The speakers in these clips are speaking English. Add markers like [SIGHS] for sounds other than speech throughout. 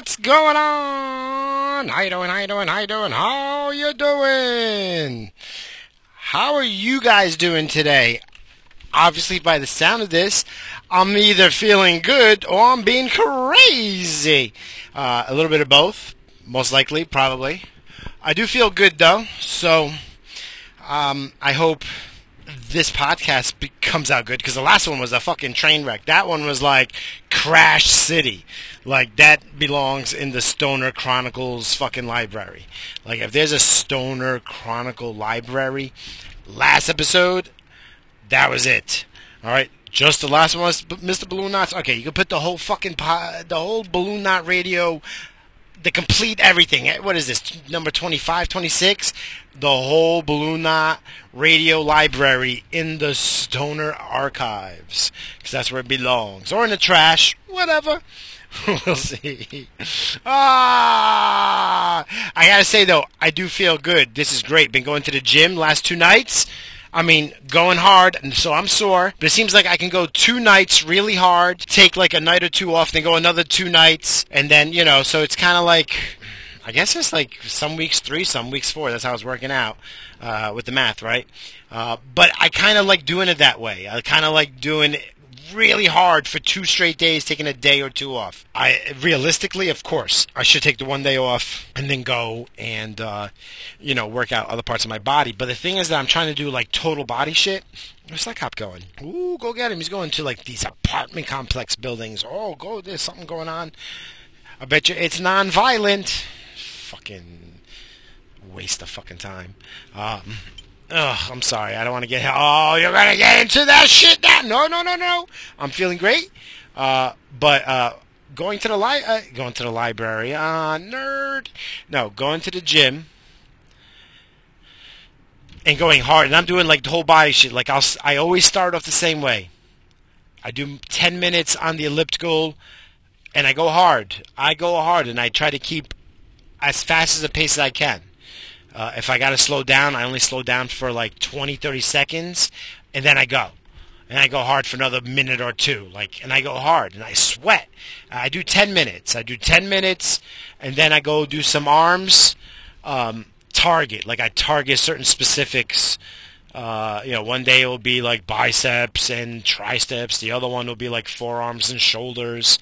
What's going on? How you doing? How you doing? How you doing? How you doing? How are you guys doing today? Obviously, by the sound of this, I'm either feeling good or I'm being crazy. Uh, a little bit of both, most likely, probably. I do feel good though, so um, I hope this podcast be- comes out good because the last one was a fucking train wreck. That one was like Crash City. Like that belongs in the Stoner Chronicles fucking library. Like if there's a Stoner Chronicle library, last episode, that was it. All right. Just the last one was Mr. Balloon Knots. Okay, you can put the whole fucking po- the whole Balloon Knot Radio the complete everything. Eh, What is this? Number 25, 26? The whole Balloon Knot radio library in the Stoner archives. Because that's where it belongs. Or in the trash. Whatever. [LAUGHS] we'll see. Ah! I gotta say though, I do feel good. This is great. Been going to the gym last two nights. I mean, going hard, and so I'm sore. But it seems like I can go two nights really hard, take like a night or two off, then go another two nights, and then you know. So it's kind of like, I guess it's like some weeks three, some weeks four. That's how it's working out uh, with the math, right? Uh, but I kind of like doing it that way. I kind of like doing really hard for two straight days, taking a day or two off. I realistically, of course, I should take the one day off and then go and uh, you know work out other parts of my body. But the thing is that I'm trying to do like total body shit. Where's that cop going? Ooh, go get him. He's going to like these apartment complex buildings. Oh, go. There's something going on. I bet you it's non-violent. Fucking waste of fucking time. Um, Ugh, I'm sorry. I don't want to get. Oh, you're gonna get into that shit now? No, no, no, no. I'm feeling great. Uh, but uh, going to the li- uh, going to the library. Ah, nerd. No, going to the gym and going hard. And I'm doing like the whole body shit. Like I'll. I always start off the same way. I do 10 minutes on the elliptical, and I go hard. I go hard, and I try to keep as fast as the pace as I can. Uh, if I got to slow down, I only slow down for like 20, 30 seconds, and then I go. And I go hard for another minute or two. Like, and I go hard, and I sweat. I do 10 minutes. I do 10 minutes, and then I go do some arms. Um, target, like I target certain specifics. Uh, you know, one day it will be like biceps and triceps. The other one will be like forearms and shoulders.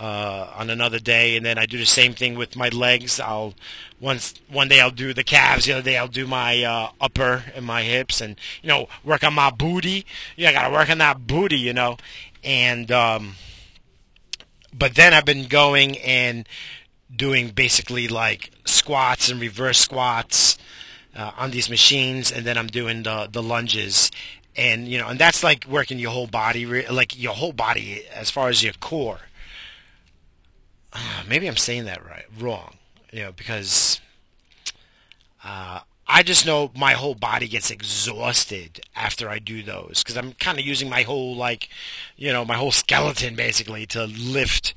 Uh, on another day, and then I do the same thing with my legs. I'll once one day I'll do the calves, the other day I'll do my uh, upper and my hips, and you know work on my booty. Yeah, I gotta work on that booty, you know. And um, but then I've been going and doing basically like squats and reverse squats uh, on these machines, and then I'm doing the the lunges, and you know, and that's like working your whole body, like your whole body as far as your core. Uh, maybe I'm saying that right, wrong, you know, because uh, I just know my whole body gets exhausted after I do those because I'm kind of using my whole like, you know, my whole skeleton basically to lift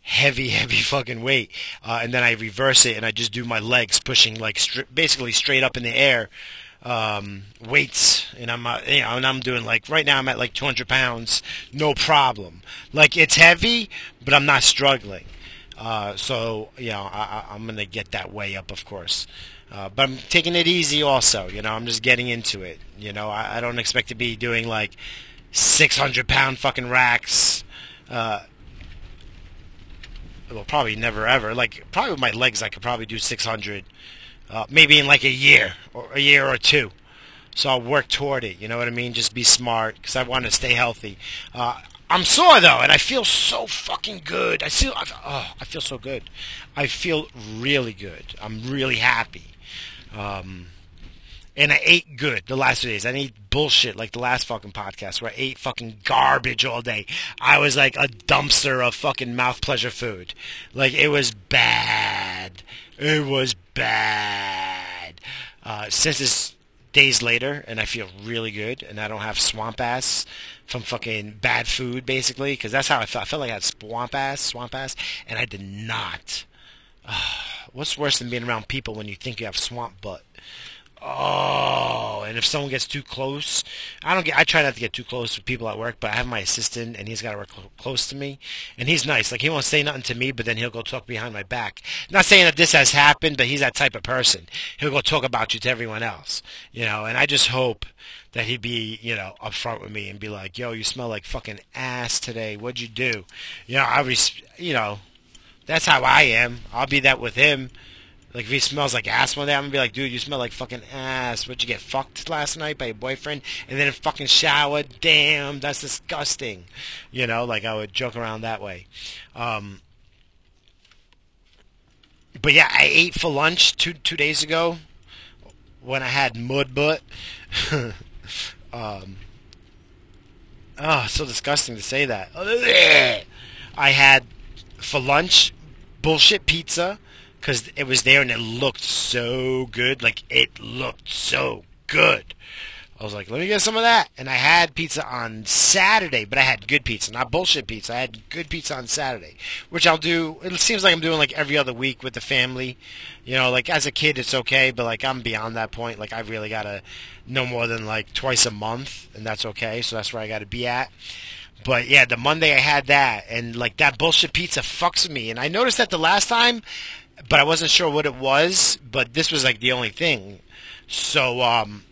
heavy, [LAUGHS] heavy fucking weight, uh, and then I reverse it and I just do my legs pushing like str- basically straight up in the air, um, weights, and I'm uh, you know, and I'm doing like right now I'm at like 200 pounds, no problem. Like it's heavy, but I'm not struggling. Uh, so you know I, I'm gonna get that way up, of course. Uh, but I'm taking it easy also, you know, I'm just getting into it. You know, I, I don't expect to be doing like 600 pound fucking racks, uh, well, probably never ever. Like probably with my legs, I could probably do 600, uh, maybe in like a year or a year or two. So I'll work toward it. You know what I mean? Just be smart because I want to stay healthy. Uh, I'm sore though, and I feel so fucking good. I feel, oh, I feel so good. I feel really good. I'm really happy. Um, and I ate good the last two days. I didn't eat bullshit like the last fucking podcast where I ate fucking garbage all day. I was like a dumpster of fucking mouth pleasure food. Like it was bad. It was bad. Uh, since it's days later and I feel really good and I don't have swamp ass from fucking bad food basically because that's how I felt. I felt like I had swamp ass, swamp ass, and I did not. [SIGHS] What's worse than being around people when you think you have swamp butt? Oh, and if someone gets too close, I don't get. I try not to get too close with people at work, but I have my assistant, and he's got to work cl- close to me, and he's nice. Like he won't say nothing to me, but then he'll go talk behind my back. Not saying that this has happened, but he's that type of person. He'll go talk about you to everyone else, you know. And I just hope that he'd be, you know, upfront with me and be like, "Yo, you smell like fucking ass today. What'd you do?" You know, I was, you know, that's how I am. I'll be that with him. Like if he smells like ass one day, I'm gonna be like, dude, you smell like fucking ass. What'd you get fucked last night by your boyfriend? And then fucking shower. Damn, that's disgusting. You know, like I would joke around that way. Um, but yeah, I ate for lunch two two days ago when I had mud butt. [LAUGHS] um, oh, so disgusting to say that. [LAUGHS] I had for lunch bullshit pizza because it was there and it looked so good. Like it looked so good. I was like, let me get some of that. And I had pizza on Saturday, but I had good pizza, not bullshit pizza. I had good pizza on Saturday, which I'll do. It seems like I'm doing like every other week with the family. You know, like as a kid, it's okay, but like I'm beyond that point. Like I've really got to no more than like twice a month, and that's okay. So that's where I got to be at. But yeah, the Monday I had that, and like that bullshit pizza fucks me. And I noticed that the last time but I wasn't sure what it was. But this was like the only thing. So um,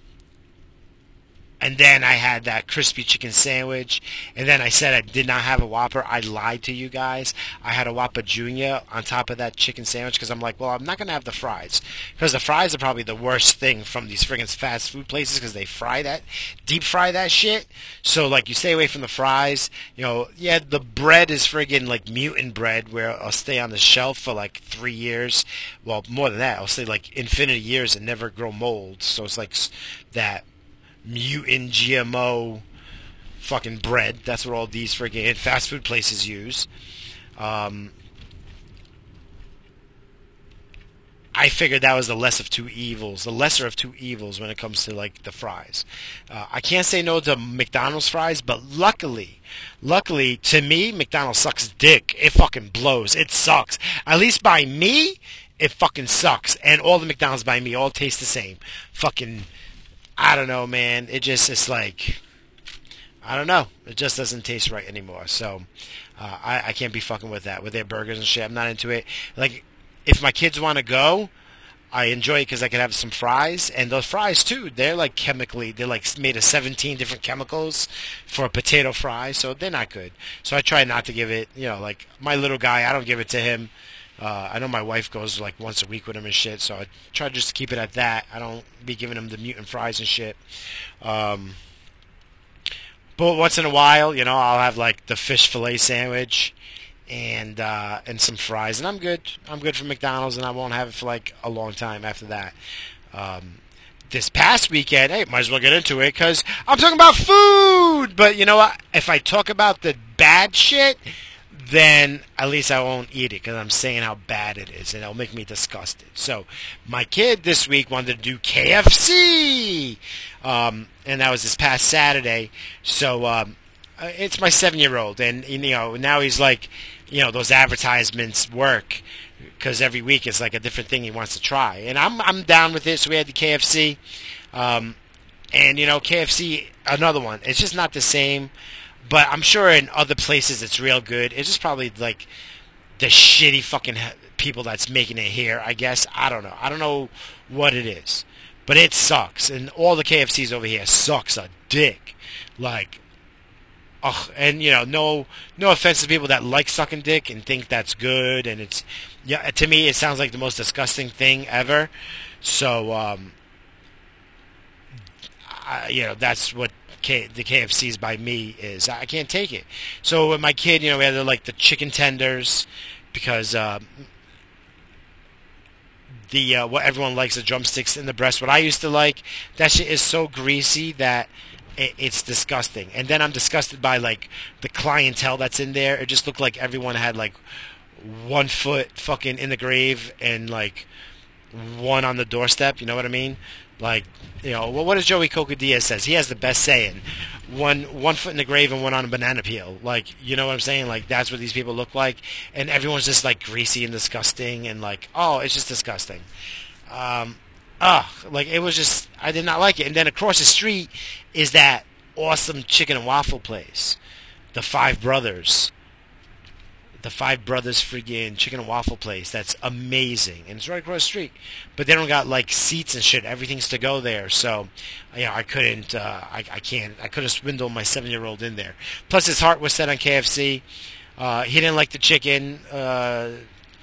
and then I had that crispy chicken sandwich. And then I said I did not have a Whopper. I lied to you guys. I had a Whopper Junior on top of that chicken sandwich because I'm like, well, I'm not to have the fries. Because the fries are probably the worst thing from these friggin' fast food places because they fry that, deep fry that shit. So, like, you stay away from the fries. You know, yeah, the bread is friggin' like mutant bread where I'll stay on the shelf for like three years. Well, more than that. I'll stay like infinity years and never grow mold. So it's like that mutant GMO fucking bread. That's what all these freaking fast food places use. Um, I figured that was the less of two evils, the lesser of two evils when it comes to like the fries. Uh, I can't say no to McDonald's fries, but luckily, luckily to me, McDonald's sucks dick. It fucking blows. It sucks. At least by me, it fucking sucks. And all the McDonald's by me all taste the same. Fucking I don't know, man. It just it's like I don't know. It just doesn't taste right anymore. So uh, I, I can't be fucking with that with their burgers and shit. I'm not into it. Like if my kids want to go, I enjoy it because I can have some fries, and those fries too. They're like chemically, they're like made of 17 different chemicals for a potato fry, so they're not good. So I try not to give it. You know, like my little guy, I don't give it to him. Uh, I know my wife goes like once a week with him and shit, so I try just to keep it at that. I don't be giving him the mutant fries and shit. Um, but once in a while, you know, I'll have like the fish fillet sandwich and uh, and some fries, and I'm good. I'm good for McDonald's, and I won't have it for like a long time after that. Um, this past weekend, hey, might as well get into it because I'm talking about food. But you know what? If I talk about the bad shit, then at least I won't eat it because I'm saying how bad it is, and it'll make me disgusted. So, my kid this week wanted to do KFC, um, and that was this past Saturday. So, um, uh, it's my seven-year-old, and you know now he's like, you know, those advertisements work because every week it's like a different thing he wants to try, and I'm I'm down with it. So we had the KFC, um, and you know KFC another one. It's just not the same. But I'm sure in other places it's real good. It's just probably like the shitty fucking people that's making it here. I guess I don't know. I don't know what it is, but it sucks. And all the KFCs over here sucks a dick. Like, ugh. And you know, no, no offense to people that like sucking dick and think that's good. And it's yeah, to me, it sounds like the most disgusting thing ever. So, um, I, you know, that's what K, the KFC's by me is. I can't take it. So with my kid, you know, we had like the chicken tenders because uh, the uh, what everyone likes the drumsticks in the breast. What I used to like that shit is so greasy that it, it's disgusting. And then I'm disgusted by like the clientele that's in there. It just looked like everyone had like one foot fucking in the grave and like one on the doorstep. You know what I mean? Like, you know, well, what does Joey Coco Diaz says? He has the best saying: one one foot in the grave and one on a banana peel. Like, you know what I'm saying? Like, that's what these people look like, and everyone's just like greasy and disgusting, and like, oh, it's just disgusting. Um, ugh, like it was just I did not like it. And then across the street is that awesome chicken and waffle place, the Five Brothers. The Five Brothers friggin' chicken and waffle place. That's amazing, and it's right across the street. But they don't got like seats and shit. Everything's to go there, so you know I couldn't. Uh, I I can't. I could have swindled my seven year old in there. Plus, his heart was set on KFC. Uh, he didn't like the chicken uh,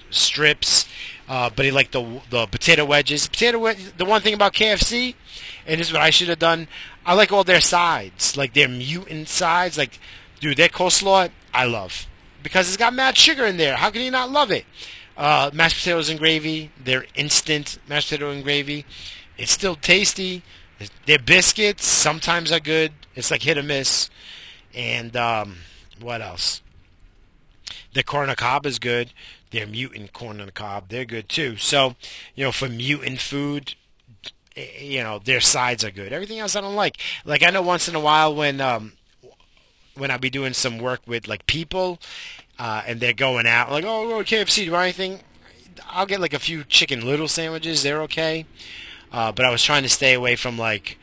strips. Uh, but he liked the the potato wedges. Potato wedges. The one thing about KFC, and this is what I should have done. I like all their sides, like their mutant sides. Like, dude, their coleslaw, I love because it's got mad sugar in there. How can you not love it? Uh, mashed potatoes and gravy. They're instant mashed potato and gravy. It's still tasty. Their biscuits sometimes are good. It's like hit or miss. And um, what else? The corn on cob is good. Their mutant corn on cob, they're good too. So, you know, for mutant food, eh, you know, their sides are good. Everything else I don't like. Like I know once in a while when um when I'll be doing some work with like people, uh, and they're going out like, oh, to KFC, do you want anything? I'll get like a few chicken little sandwiches. They're okay. Uh, but I was trying to stay away from like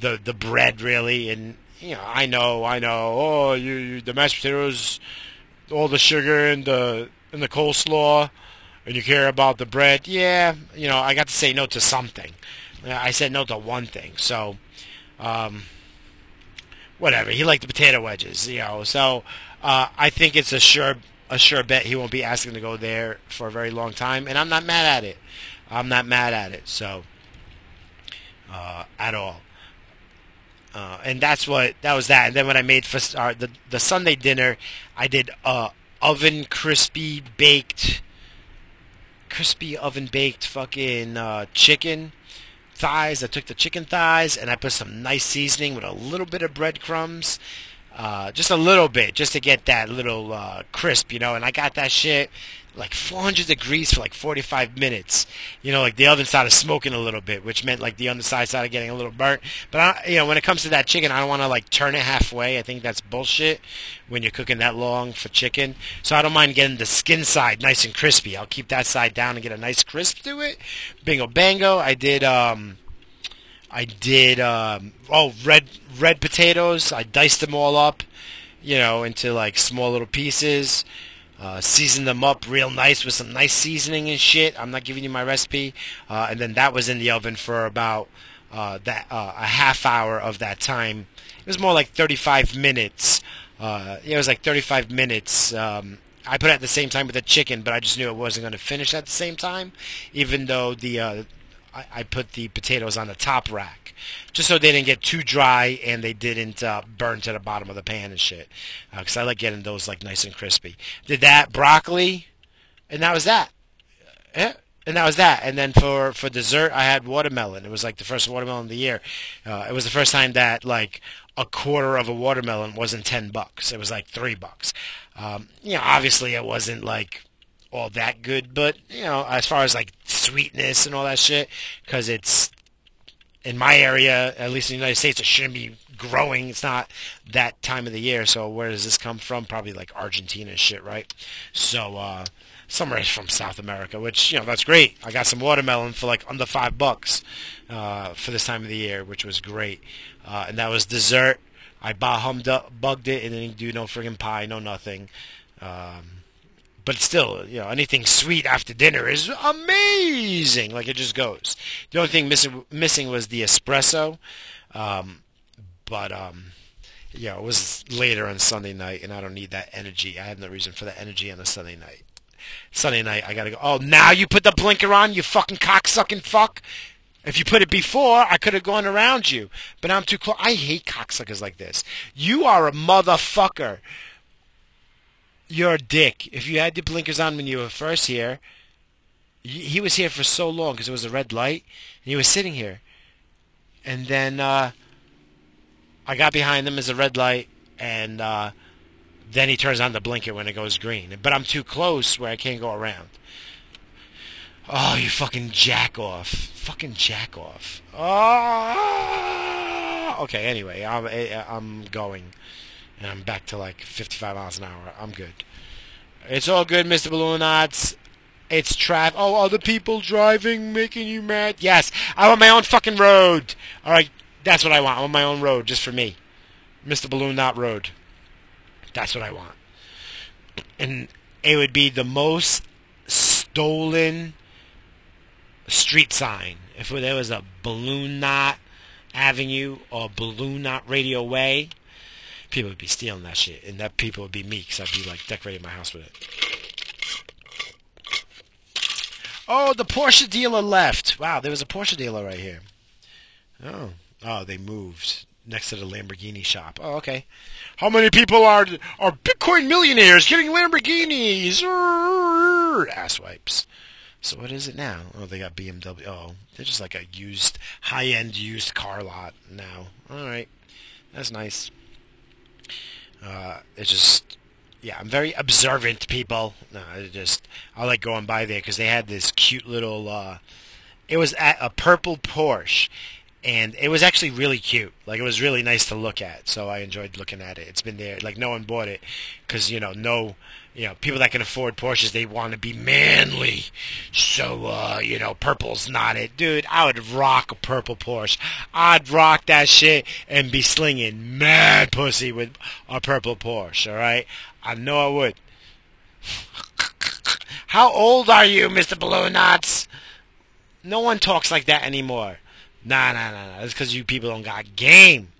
the the bread really, and you know, I know, I know. Oh, you, you the mashed potatoes, all the sugar and the and the coleslaw, and you care about the bread. Yeah, you know, I got to say no to something. I said no to one thing. So, um, whatever. He liked the potato wedges, you know. So, uh, I think it's a sure a sure bet he won't be asking to go there for a very long time, and I'm not mad at it. I'm not mad at it. So, uh, at all. Uh, and that's what that was that. And then when I made for uh, the the Sunday dinner, I did uh, oven crispy baked, crispy oven baked fucking uh, chicken thighs. I took the chicken thighs and I put some nice seasoning with a little bit of breadcrumbs. Uh, just a little bit, just to get that little uh, crisp, you know. And I got that shit like 400 degrees for like 45 minutes. You know, like the oven started smoking a little bit, which meant like the underside started getting a little burnt. But I, you know, when it comes to that chicken, I don't want to like turn it halfway. I think that's bullshit when you're cooking that long for chicken. So I don't mind getting the skin side nice and crispy. I'll keep that side down and get a nice crisp to it. Bingo bango. I did um I did um oh red red potatoes. I diced them all up, you know, into like small little pieces. Uh, season them up real nice with some nice seasoning and shit. I'm not giving you my recipe. Uh, and then that was in the oven for about uh, that uh, a half hour of that time. It was more like 35 minutes. Uh, it was like 35 minutes. Um, I put it at the same time with the chicken, but I just knew it wasn't going to finish at the same time, even though the uh, I, I put the potatoes on the top rack, just so they didn't get too dry and they didn't uh, burn to the bottom of the pan and shit. Because uh, I like getting those like nice and crispy. Did that broccoli, and that was that. Yeah, and that was that. And then for for dessert, I had watermelon. It was like the first watermelon of the year. Uh, it was the first time that like a quarter of a watermelon wasn't ten bucks. It was like three bucks. Um, you know, obviously it wasn't like all that good, but you know, as far as like sweetness and all that shit, because it's in my area, at least in the United States, it shouldn't be growing. It's not that time of the year. So where does this come from? Probably like Argentina shit, right? So uh, somewhere from South America, which you know that's great. I got some watermelon for like under five bucks uh, for this time of the year, which was great. Uh, and that was dessert. I bah hummed up, bugged it, and didn't do no friggin' pie, no nothing. Um, but still, you know, anything sweet after dinner is amazing. Like it just goes. The only thing missing was the espresso, um, but um, yeah, it was later on Sunday night, and I don't need that energy. I have no reason for that energy on a Sunday night. Sunday night, I gotta go. Oh, now you put the blinker on, you fucking cocksucking fuck. If you put it before, I could have gone around you, but I'm too close. I hate cocksuckers like this. You are a motherfucker you're a dick. If you had the blinkers on when you were first here, he was here for so long because it was a red light, and he was sitting here. And then uh, I got behind him as a red light, and uh, then he turns on the blinker when it goes green. But I'm too close where I can't go around. Oh, you fucking jack off. Fucking jack off. Oh! Okay, anyway, I'm, I'm going and I'm back to like 55 miles an hour. I'm good. It's all good, Mr. Balloon Knots. It's traffic. Oh, other people driving making you mad. Yes, I want my own fucking road. All right, that's what I want. I want my own road just for me, Mr. Balloon Knot Road. That's what I want. And it would be the most stolen street sign if there was a Balloon Knot Avenue or Balloon Knot Radio Way. People would be stealing that shit, and that people would be me, because I'd be like decorating my house with it. Oh, the Porsche dealer left. Wow, there was a Porsche dealer right here. Oh, oh, they moved next to the Lamborghini shop. Oh, okay. How many people are are Bitcoin millionaires getting Lamborghinis? Ass wipes. So what is it now? Oh, they got BMW. Oh, they're just like a used, high-end used car lot now. All right, that's nice. Uh, it's just yeah, I'm very observant people. No, I just I like going by there because they had this cute little. Uh, it was at a purple Porsche, and it was actually really cute. Like it was really nice to look at. So I enjoyed looking at it. It's been there. Like no one bought it because you know no you know, people that can afford Porsches, they want to be manly. So, uh, you know, purple's not it. Dude, I would rock a purple Porsche. I'd rock that shit and be slinging mad pussy with a purple Porsche, alright? I know I would. [LAUGHS] How old are you, Mr. Balloon Nuts? No one talks like that anymore. Nah, nah, nah, nah. That's because you people don't got game. [LAUGHS]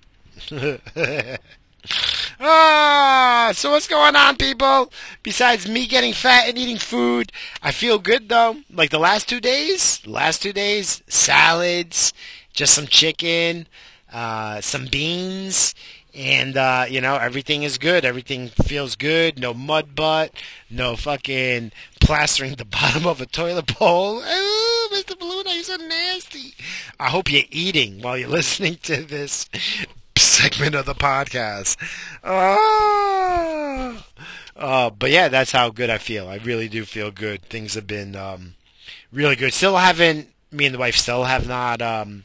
Ah, so what's going on, people? Besides me getting fat and eating food, I feel good though. Like the last two days, last two days, salads, just some chicken, uh, some beans, and uh, you know everything is good. Everything feels good. No mud butt. No fucking plastering the [LAUGHS] bottom of a toilet bowl. Ooh, Mr. Balloon, you're so nasty. I hope you're eating while you're [LAUGHS] listening to this segment of the podcast. Ah. Uh, but yeah, that's how good I feel. I really do feel good. Things have been um, really good. Still haven't. Me and the wife still have not um,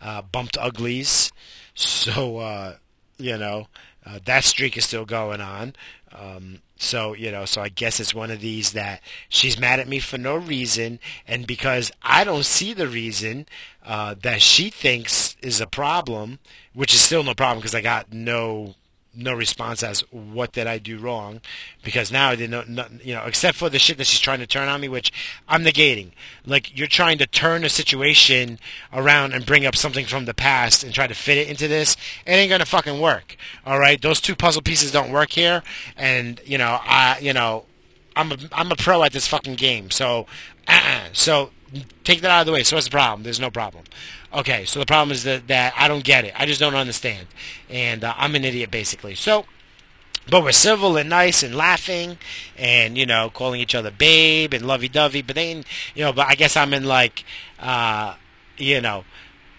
uh, bumped uglies. So uh, you know uh, that streak is still going on. Um, so, you know, so I guess it's one of these that she's mad at me for no reason, and because I don't see the reason uh, that she thinks is a problem, which is still no problem because I got no no response as what did I do wrong because now I didn't know, you know, except for the shit that she's trying to turn on me, which I'm negating. Like you're trying to turn a situation around and bring up something from the past and try to fit it into this. It ain't gonna fucking work. All right, those two puzzle pieces don't work here, and you know, I, you know, I'm a, I'm a pro at this fucking game. So, uh-uh. so take that out of the way. So what's the problem? There's no problem. Okay, so the problem is that, that I don't get it. I just don't understand. And uh, I'm an idiot, basically. So, but we're civil and nice and laughing and, you know, calling each other babe and lovey-dovey. But then, you know, but I guess I'm in, like, uh, you know,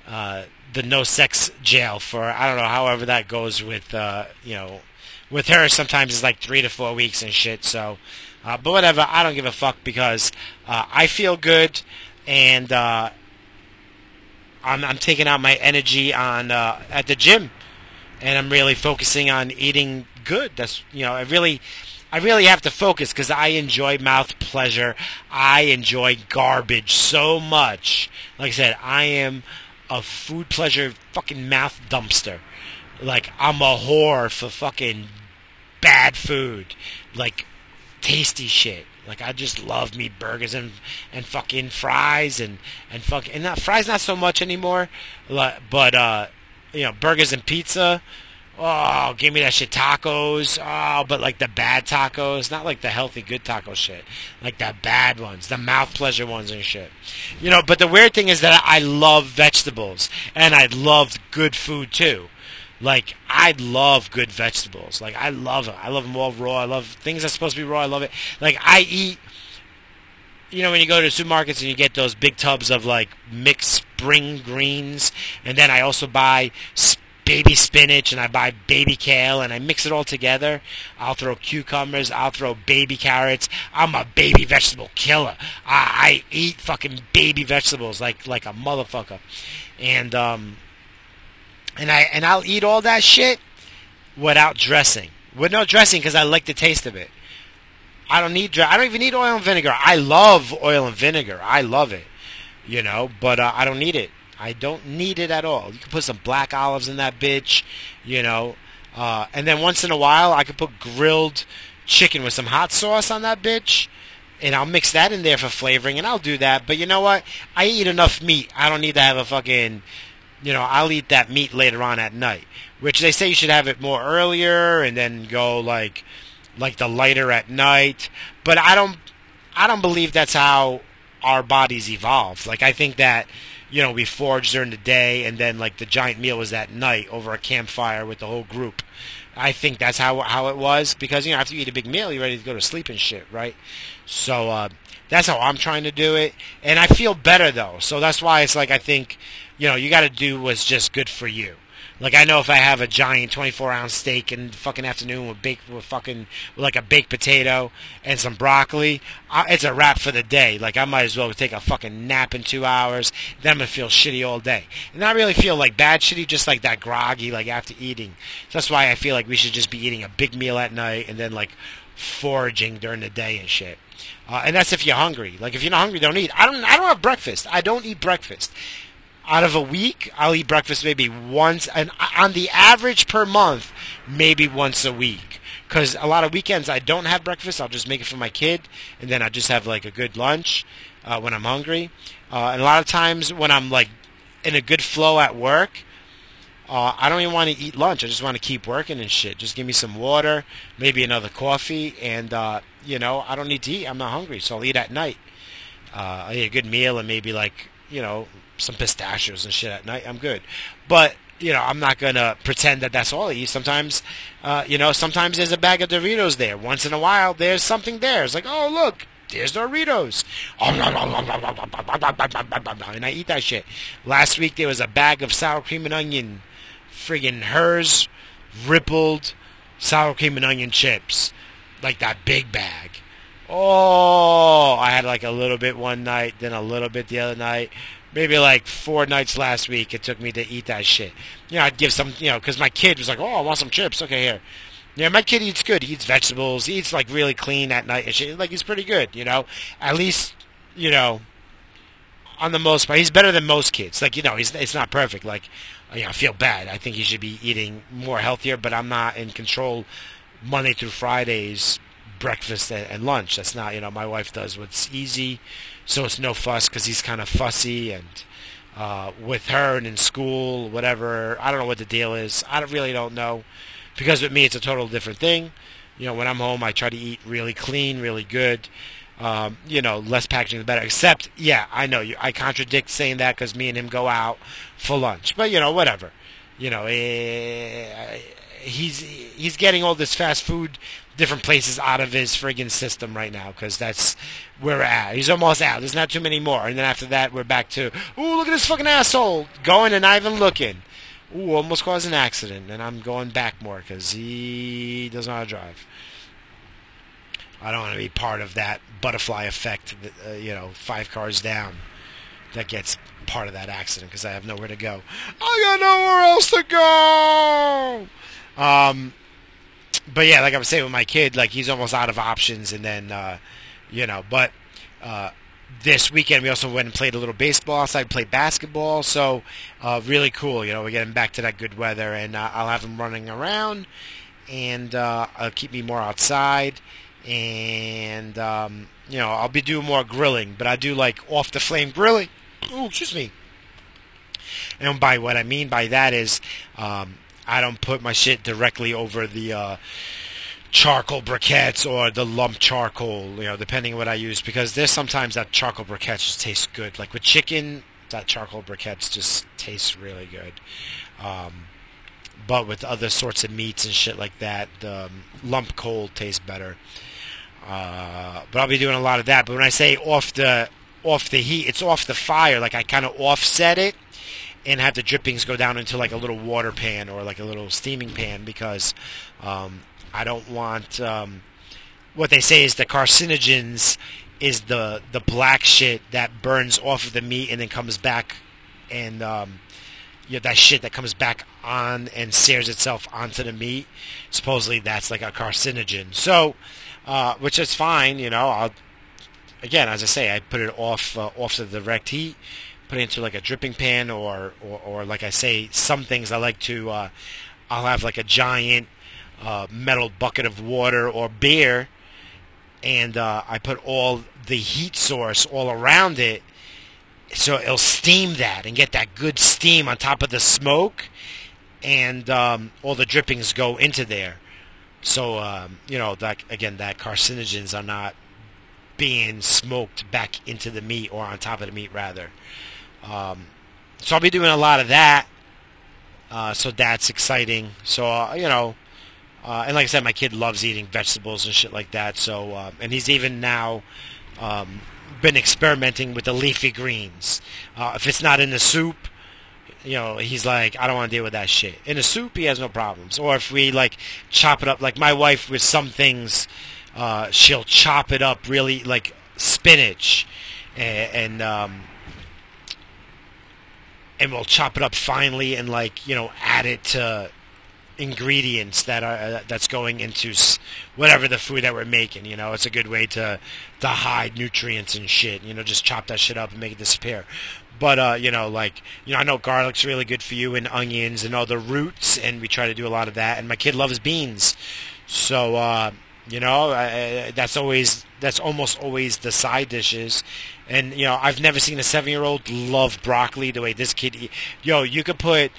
uh, the no sex jail for, I don't know, however that goes with, uh, you know, with her sometimes it's like three to four weeks and shit. So, uh, but whatever, I don't give a fuck because uh, I feel good and uh, I'm, I'm taking out my energy on uh, at the gym, and I'm really focusing on eating good. That's you know I really. I really have to focus because I enjoy mouth pleasure. I enjoy garbage so much. Like I said, I am a food pleasure fucking mouth dumpster. Like I'm a whore for fucking bad food. Like tasty shit. Like I just love me burgers and and fucking fries and and fuck and not fries not so much anymore, but uh, you know burgers and pizza. Oh, give me that shit tacos. Oh, but like the bad tacos, not like the healthy good taco shit. Like the bad ones, the mouth pleasure ones and shit. You know, but the weird thing is that I love vegetables and I love good food too. Like I love good vegetables. Like I love it. I love them all raw. I love things that's supposed to be raw. I love it. Like I eat. You know when you go to supermarkets and you get those big tubs of like mixed spring greens, and then I also buy baby spinach and I buy baby kale and I mix it all together. I'll throw cucumbers. I'll throw baby carrots. I'm a baby vegetable killer. I, I eat fucking baby vegetables like like a motherfucker, and um, and I and I'll eat all that shit without dressing. With no dressing because I like the taste of it. I don't need. I don't even need oil and vinegar. I love oil and vinegar. I love it. You know, but uh, I don't need it. I don't need it at all. You can put some black olives in that bitch. You know, uh, and then once in a while I could put grilled chicken with some hot sauce on that bitch. And I'll mix that in there for flavoring, and I'll do that. But you know what? I eat enough meat. I don't need to have a fucking, you know, I'll eat that meat later on at night. Which they say you should have it more earlier, and then go like, like the lighter at night. But I don't, I don't believe that's how our bodies evolved. Like I think that you know, we foraged during the day, and then like the giant meal was at night over a campfire with the whole group. I think that's how how it was because you know after you eat a big meal, you're ready to go to sleep and shit, right? So uh, that's how I'm trying to do it, and I feel better though. So that's why it's like I think, you know, you got to do what's just good for you. Like I know if I have a giant 24 ounce steak in the fucking afternoon with baked with fucking like a baked potato and some broccoli, I, it's a wrap for the day. Like I might as well take a fucking nap in two hours. Then I'm gonna feel shitty all day, and not really feel like bad shitty, just like that groggy like after eating. So that's why I feel like we should just be eating a big meal at night and then like foraging during the day and shit. Uh, and that's if you're hungry. Like if you're not hungry, don't eat. I don't. I don't have breakfast. I don't eat breakfast out of a week, I'll eat breakfast maybe once, and on the average per month, maybe once a week. Because a lot of weekends I don't have breakfast. I'll just make it for my kid, and then I just have like a good lunch uh, when I'm hungry. Uh, and a lot of times when I'm like in a good flow at work, uh, I don't even want to eat lunch. I just want to keep working and shit. Just give me some water, maybe another coffee, and uh, you know I don't need to eat. I'm not hungry, so I'll eat at night. Uh, I eat a good meal and maybe like you know some pistachios and shit at night, I'm good. But you know, I'm not gonna pretend that that's all I eat. Sometimes, uh, you know, sometimes there's a bag of Doritos there. Once in a while, there's something there. It's like, oh look, there's Doritos, [LAUGHS] and I eat that shit. Last week there was a bag of sour cream and onion, friggin' hers, rippled sour cream and onion chips, like that big bag. Oh, I had like a little bit one night, then a little bit the other night maybe like four nights last week it took me to eat that shit. You know, I'd give some, you know, because my kid was like, oh, I want some chips. Okay, here. Yeah, my kid eats good. He eats vegetables. He eats like really clean at night and shit. Like he's pretty good, you know. At least, you know, on the most part, he's better than most kids. Like you know, he's it's not perfect. Like you know, I feel bad. I think he should be eating more healthier, but I'm not in control Monday through Fridays, breakfast and lunch. That's not you know my wife does what's easy so it's no fuss because he's kind of fussy and uh, with her and in school, whatever. I don't know what the deal is. I don't, really don't know because with me it's a total different thing. You know, when I'm home, I try to eat really clean, really good. Um, you know, less packaging the better. Except, yeah, I know you. I contradict saying that because me and him go out for lunch. But you know, whatever. You know, eh, he's he's getting all this fast food different places out of his friggin' system right now because that's where we're at. He's almost out. There's not too many more. And then after that, we're back to, ooh, look at this fucking asshole going and not even looking. Ooh, almost caused an accident. And I'm going back more because he doesn't know how to drive. I don't want to be part of that butterfly effect, uh, you know, five cars down that gets part of that accident because I have nowhere to go. I got nowhere else to go. Um, but yeah, like I was saying with my kid, like he's almost out of options, and then uh, you know, but uh, this weekend we also went and played a little baseball outside, played basketball, so uh, really cool. You know, we're getting back to that good weather, and uh, I'll have him running around, and uh, I'll keep me more outside, and um, you know, I'll be doing more grilling, but I do like off the flame grilling. Oh, excuse me. And by what I mean by that is, um, I don't put my shit directly over the uh, charcoal briquettes or the lump charcoal, you know, depending on what I use, because there's sometimes that charcoal briquettes just taste good. Like with chicken, that charcoal briquettes just tastes really good. Um, but with other sorts of meats and shit like that, the um, lump coal tastes better. Uh, but I'll be doing a lot of that. But when I say off the off the heat, it's off the fire. Like I kind of offset it and have the drippings go down into like a little water pan or like a little steaming pan because um, I don't want um, what they say is the carcinogens is the the black shit that burns off of the meat and then comes back and um, you know that shit that comes back on and sears itself onto the meat. Supposedly that's like a carcinogen. So uh, which is fine. You know, I'll again, as I say, I put it off uh, off to the direct heat, put it into like a dripping pan, or or, or like I say, some things I like to. Uh, I'll have like a giant uh, metal bucket of water or beer, and uh, I put all the heat source all around it, so it'll steam that and get that good steam on top of the smoke, and um, all the drippings go into there. So um, you know that again, that carcinogens are not being smoked back into the meat or on top of the meat rather. Um, so I'll be doing a lot of that. Uh, so that's exciting. So uh, you know, uh, and like I said, my kid loves eating vegetables and shit like that. So uh, and he's even now um, been experimenting with the leafy greens. Uh, if it's not in the soup, you know, he's like, I don't want to deal with that shit. In the soup, he has no problems. Or if we like chop it up, like my wife with some things uh, she'll chop it up really like spinach, and, and um, and we'll chop it up finely and like you know add it to ingredients that are uh, that's going into whatever the food that we're making. You know, it's a good way to to hide nutrients and shit. You know, just chop that shit up and make it disappear. But uh, you know, like you know, I know garlic's really good for you and onions and all the roots, and we try to do a lot of that. And my kid loves beans, so uh, you know, uh, that's always that's almost always the side dishes. And you know, I've never seen a seven-year-old love broccoli the way this kid. Eat. Yo, you could put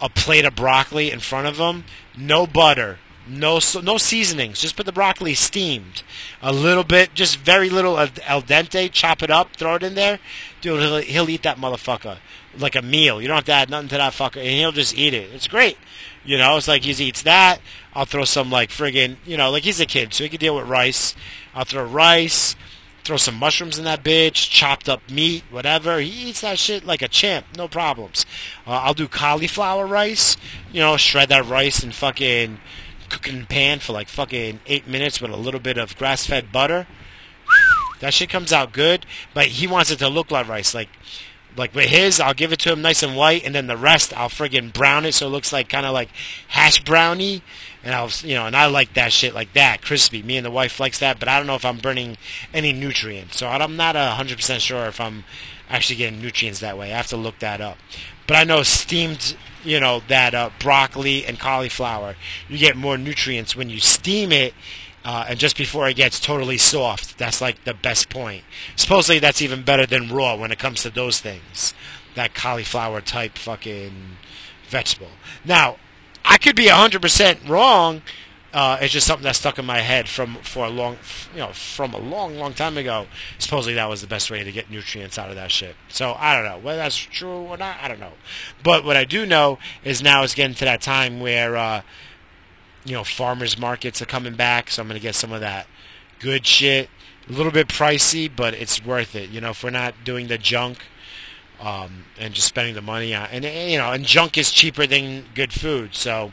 a plate of broccoli in front of him, no butter, no no seasonings. Just put the broccoli steamed, a little bit, just very little al dente. Chop it up, throw it in there. Dude, he'll, he'll eat that motherfucker like a meal. You don't have to add nothing to that fucker, and he'll just eat it. It's great. You know, it's like he eats that. I'll throw some like friggin', you know, like he's a kid, so he can deal with rice. I'll throw rice, throw some mushrooms in that bitch, chopped up meat, whatever. He eats that shit like a champ, no problems. Uh, I'll do cauliflower rice, you know, shred that rice and fucking cook in pan for like fucking eight minutes with a little bit of grass-fed butter. [SIGHS] That shit comes out good, but he wants it to look like rice, like like with his, I'll give it to him nice and white, and then the rest I'll friggin' brown it so it looks like kind of like hash brownie. And I'll, you know, and I like that shit like that, crispy. Me and the wife likes that, but I don't know if I'm burning any nutrients. So I'm not hundred percent sure if I'm actually getting nutrients that way. I have to look that up. But I know steamed, you know, that uh, broccoli and cauliflower, you get more nutrients when you steam it uh, and just before it gets totally soft. That's like the best point. Supposedly that's even better than raw when it comes to those things. That cauliflower type fucking vegetable. Now, I could be 100% wrong. Uh, it's just something that stuck in my head from for a long, you know, from a long, long time ago. Supposedly that was the best way to get nutrients out of that shit. So I don't know whether that's true or not. I don't know. But what I do know is now it's getting to that time where uh, you know, farmers markets are coming back, so I'm going to get some of that good shit. A little bit pricey, but it's worth it. You know, if we're not doing the junk um, and just spending the money on, and you know, and junk is cheaper than good food, so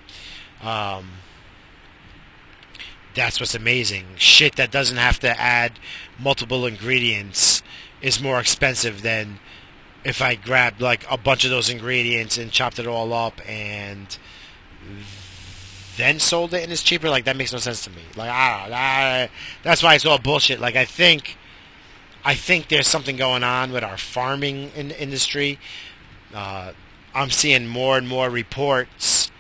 um, that's what's amazing. Shit that doesn't have to add multiple ingredients is more expensive than if I grabbed like a bunch of those ingredients and chopped it all up and then sold it and it's cheaper, like that makes no sense to me. Like I, I that's why it's all bullshit. Like I think, I think there's something going on with our farming in, industry. Uh, I'm seeing more and more reports.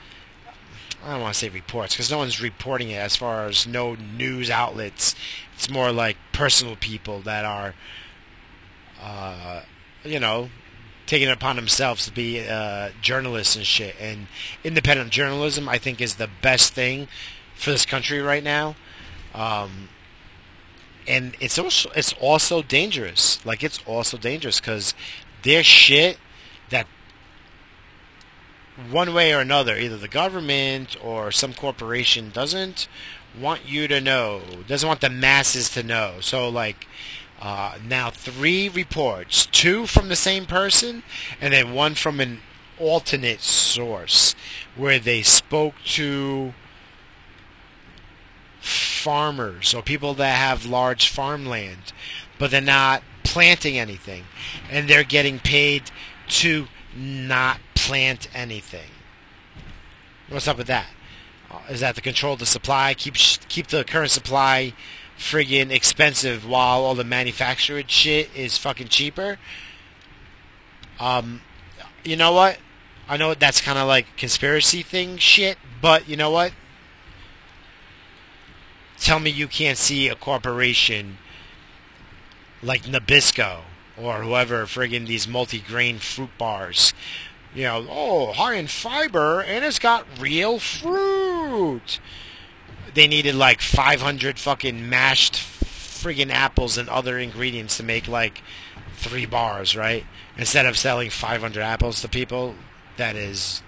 I don't want to say reports because no one's reporting it as far as no news outlets. It's more like personal people that are, uh, you know, taking it upon themselves to be uh, journalists and shit. And independent journalism, I think, is the best thing for this country right now. Um, and it's also it's also dangerous. Like it's also dangerous because there's shit that one way or another, either the government or some corporation doesn't want you to know, doesn't want the masses to know. So like uh, now, three reports, two from the same person, and then one from an alternate source, where they spoke to farmers or people that have large farmland, but they're not planting anything, and they're getting paid to not plant anything. What's up with that? Uh, is that to control the supply, keep keep the current supply friggin' expensive while all the manufactured shit is fucking cheaper. Um, you know what? I know that's kind of like conspiracy thing shit, but you know what? Tell me you can't see a corporation like Nabisco or whoever friggin' these multi-grain fruit bars. You know, oh, high in fiber and it's got real fruit. They needed like 500 fucking mashed friggin' apples and other ingredients to make like three bars, right? Instead of selling 500 apples to people, that is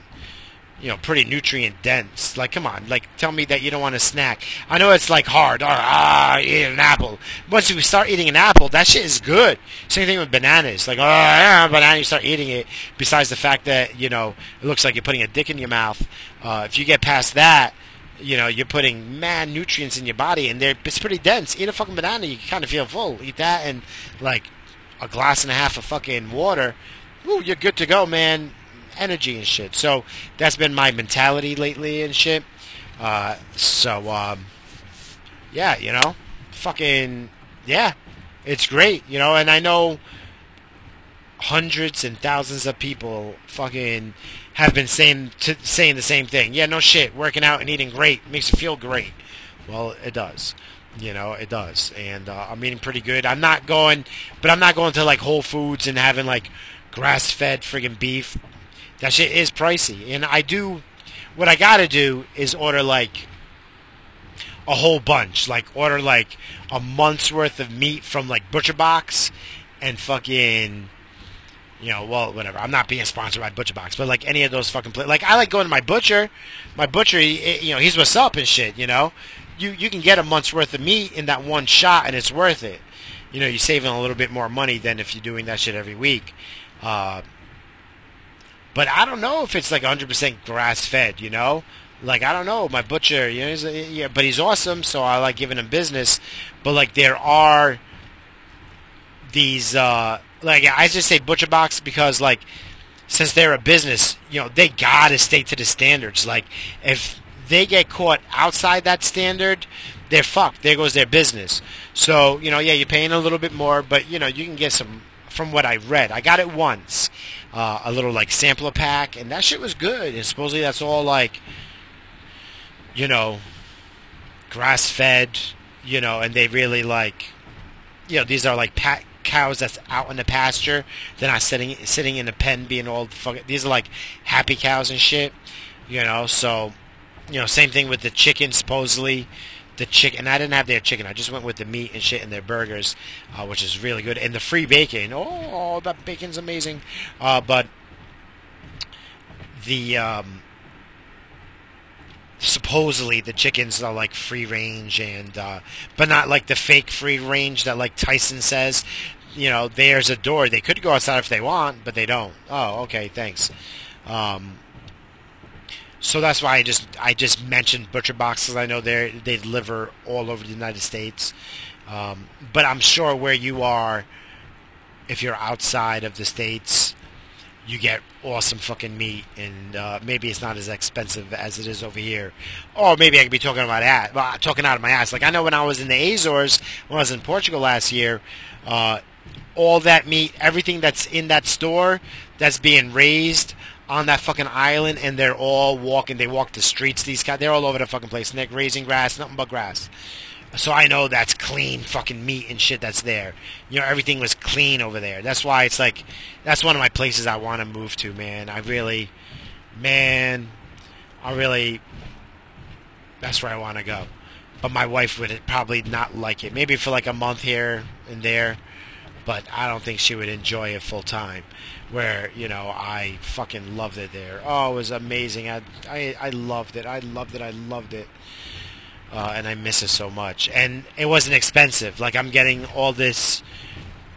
you know, pretty nutrient dense. Like, come on, like, tell me that you don't want a snack. I know it's like hard. Or, ah, eat an apple. Once you start eating an apple, that shit is good. Same thing with bananas. Like, oh, yeah, banana, you start eating it. Besides the fact that you know it looks like you're putting a dick in your mouth. Uh, if you get past that, you know, you're putting mad nutrients in your body, and they're it's pretty dense. Eat a fucking banana, you kind of feel full. Eat that and like a glass and a half of fucking water. Ooh, you're good to go, man energy and shit. So that's been my mentality lately and shit. Uh, so um, yeah, you know, fucking yeah, it's great, you know. And I know hundreds and thousands of people fucking have been saying saying the same thing. Yeah, no shit, working out and eating great makes you feel great. Well, it does. You know, it does, and uh, I'm eating pretty good. I'm not going, but I'm not going to like Whole Foods and having like grass-fed friggin' beef. That shit is pricey, and I do. What I gotta do is order like a whole bunch, like order like a month's worth of meat from like Butcher Box, and fucking. You know, well, whatever. I'm not being sponsored by Butcher Box, but like any of those fucking places, like I like going to my butcher. My butcher, he, you know, he's what's up and shit. You know, you you can get a month's worth of meat in that one shot, and it's worth it. You know, you're saving a little bit more money than if you're doing that shit every week. Uh, but I don't know if it's like 100% grass fed, you know? Like I don't know, my butcher, you know, he's, yeah, but he's awesome, so I like giving him business. But like there are these, uh, like I just say butcher box because like since they're a business, you know, they gotta stay to the standards. Like if they get caught outside that standard, they're fucked. There goes their business. So you know, yeah, you're paying a little bit more, but you know, you can get some. From what I read, I got it once, uh, a little like sampler pack, and that shit was good. And supposedly that's all like, you know, grass fed, you know, and they really like, you know, these are like pat cows that's out in the pasture. They're not sitting sitting in a pen being all fucking. These are like happy cows and shit, you know. So, you know, same thing with the chicken. Supposedly, the chicken. And I didn't have their chicken. I just went with the meat and shit in their burgers, uh, which is really good. And the free bacon. Oh, that bacon's amazing. Uh, but the um, supposedly the chickens are like free range and uh, but not like the fake free range that like Tyson says. You know, there's a door. They could go outside if they want, but they don't. Oh, okay, thanks. Um, so that's why I just I just mentioned Butcher Boxes. I know they they deliver all over the United States, um, but I'm sure where you are, if you're outside of the states, you get awesome fucking meat, and uh, maybe it's not as expensive as it is over here. Or maybe I could be talking about that, well, talking out of my ass. Like I know when I was in the Azores, when I was in Portugal last year, uh, all that meat, everything that's in that store, that's being raised on that fucking island, and they're all walking. They walk the streets. These guys, they're all over the fucking place, and they're grazing grass, nothing but grass. So I know that's clean fucking meat and shit that's there. You know, everything was clean over there. That's why it's like, that's one of my places I want to move to, man. I really, man, I really, that's where I want to go. But my wife would probably not like it. Maybe for like a month here and there, but I don't think she would enjoy it full time where you know I fucking loved it there. Oh, it was amazing. I I, I loved it. I loved it. I loved it. Uh, and I miss it so much. And it wasn't expensive. Like I'm getting all this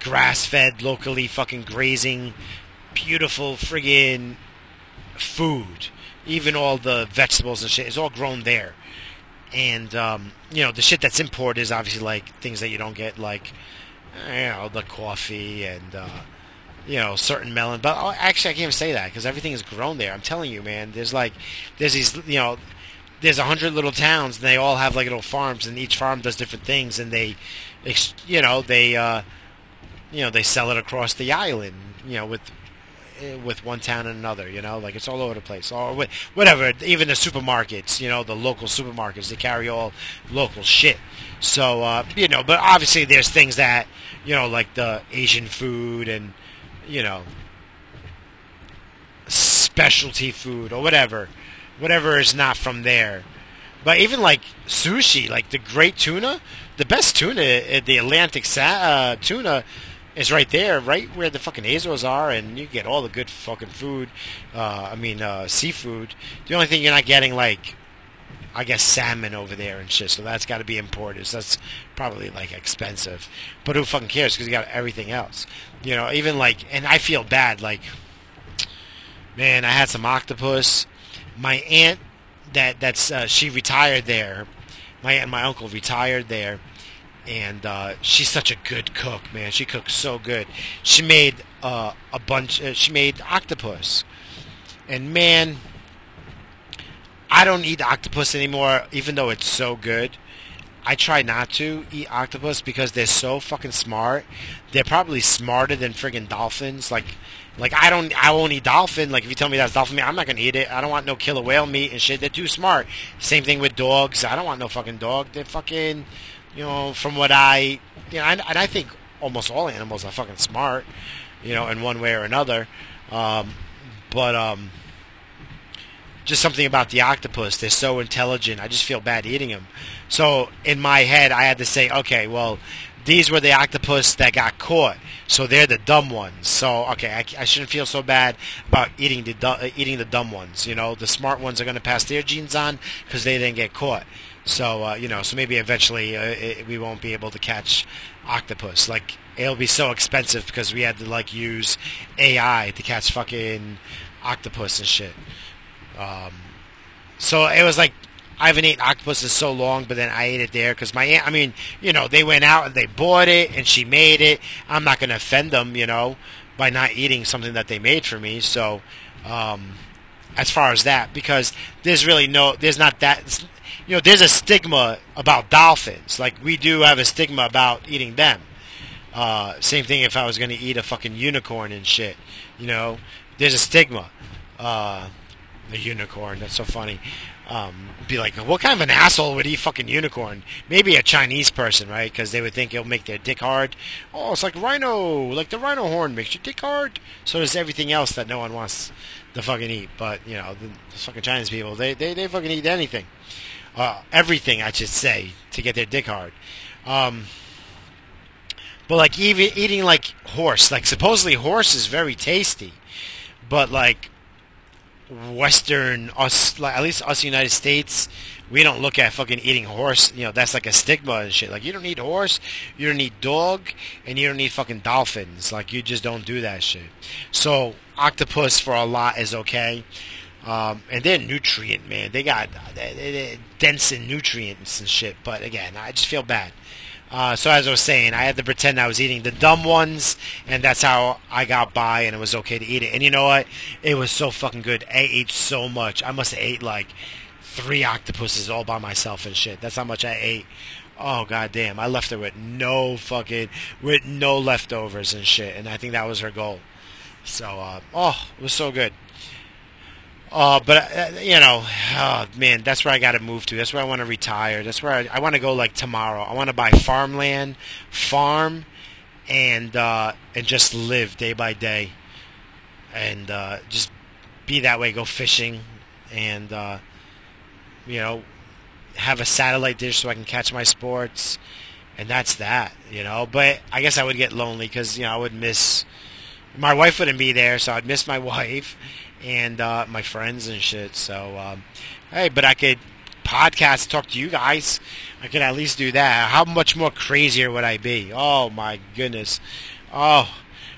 grass-fed, locally fucking grazing, beautiful friggin' food. Even all the vegetables and shit is all grown there. And um, you know the shit that's imported is obviously like things that you don't get, like you know the coffee and. Uh, you know, certain melon. But actually, I can't even say that because everything is grown there. I'm telling you, man. There's like, there's these, you know, there's a hundred little towns, and they all have like little farms, and each farm does different things, and they, you know, they, uh, you know, they sell it across the island, you know, with eh, with one town and another, you know, like it's all over the place, or whatever. Even the supermarkets, you know, the local supermarkets, they carry all local shit. So, uh, you know, but obviously there's things that, you know, like the Asian food and, you know, specialty food or whatever, whatever is not from there. But even like sushi, like the great tuna, the best tuna, the Atlantic sa- uh, tuna, is right there, right where the fucking Azores are, and you get all the good fucking food. Uh, I mean, uh, seafood. The only thing you're not getting, like, I guess salmon over there and shit. So that's got to be imported. So that's probably like expensive. But who fucking cares? Because you got everything else. You know, even like, and I feel bad. Like, man, I had some octopus. My aunt, that that's uh, she retired there. My aunt and my uncle retired there, and uh, she's such a good cook, man. She cooks so good. She made uh, a bunch. Uh, she made octopus, and man, I don't eat octopus anymore, even though it's so good. I try not to eat octopus because they're so fucking smart. They're probably smarter than friggin' dolphins. Like, like I don't, I won't eat dolphin. Like if you tell me that's dolphin meat, I'm not gonna eat it. I don't want no killer whale meat and shit. They're too smart. Same thing with dogs. I don't want no fucking dog. They're fucking, you know, from what I, you know, and, and I think almost all animals are fucking smart, you know, in one way or another. Um, but um, just something about the octopus. They're so intelligent. I just feel bad eating them. So in my head, I had to say, okay, well, these were the octopus that got caught, so they're the dumb ones. So okay, I, I shouldn't feel so bad about eating the du- eating the dumb ones. You know, the smart ones are going to pass their genes on because they didn't get caught. So uh, you know, so maybe eventually uh, it, we won't be able to catch octopus. Like it'll be so expensive because we had to like use AI to catch fucking octopus and shit. Um, so it was like I haven't eaten octopus so long, but then I ate it there because my aunt. I mean, you know, they went out and they bought it and she made it. I'm not going to offend them, you know, by not eating something that they made for me. So, um, as far as that, because there's really no, there's not that, you know, there's a stigma about dolphins. Like we do have a stigma about eating them. Uh, same thing if I was going to eat a fucking unicorn and shit, you know, there's a stigma. Uh, the unicorn. That's so funny. Um, be like, what kind of an asshole would eat fucking unicorn? Maybe a Chinese person, right? Because they would think it'll make their dick hard. Oh, it's like rhino, like the rhino horn makes your dick hard. So does everything else that no one wants to fucking eat. But you know, the, the fucking Chinese people, they they they fucking eat anything, uh, everything I should say, to get their dick hard. Um, but like even eating like horse, like supposedly horse is very tasty, but like Western us, like, at least us United States, we don't look at fucking eating horse. You know, that's like a stigma and shit. Like you don't need horse, you don't need dog, and you don't need fucking dolphins. Like you just don't do that shit. So octopus for a lot is okay. Um, and they're nutrient, man. They got they're, they're dense in nutrients and shit. But again, I just feel bad. Uh, so as I was saying, I had to pretend I was eating the dumb ones, and that's how I got by, and it was okay to eat it. And you know what? It was so fucking good. I ate so much. I must have ate like three octopuses all by myself and shit. That's how much I ate. Oh goddamn! I left her with no fucking with no leftovers and shit, and I think that was her goal. So, uh, oh, it was so good. Uh, but uh, you know, oh, man, that's where I got to move to. That's where I want to retire. That's where I, I want to go. Like tomorrow, I want to buy farmland, farm, and uh, and just live day by day, and uh, just be that way. Go fishing, and uh, you know, have a satellite dish so I can catch my sports, and that's that. You know, but I guess I would get lonely because you know I would miss. My wife wouldn't be there, so I'd miss my [LAUGHS] wife and uh, my friends and shit. So, um, hey, but I could podcast, talk to you guys. I could at least do that. How much more crazier would I be? Oh my goodness. Oh,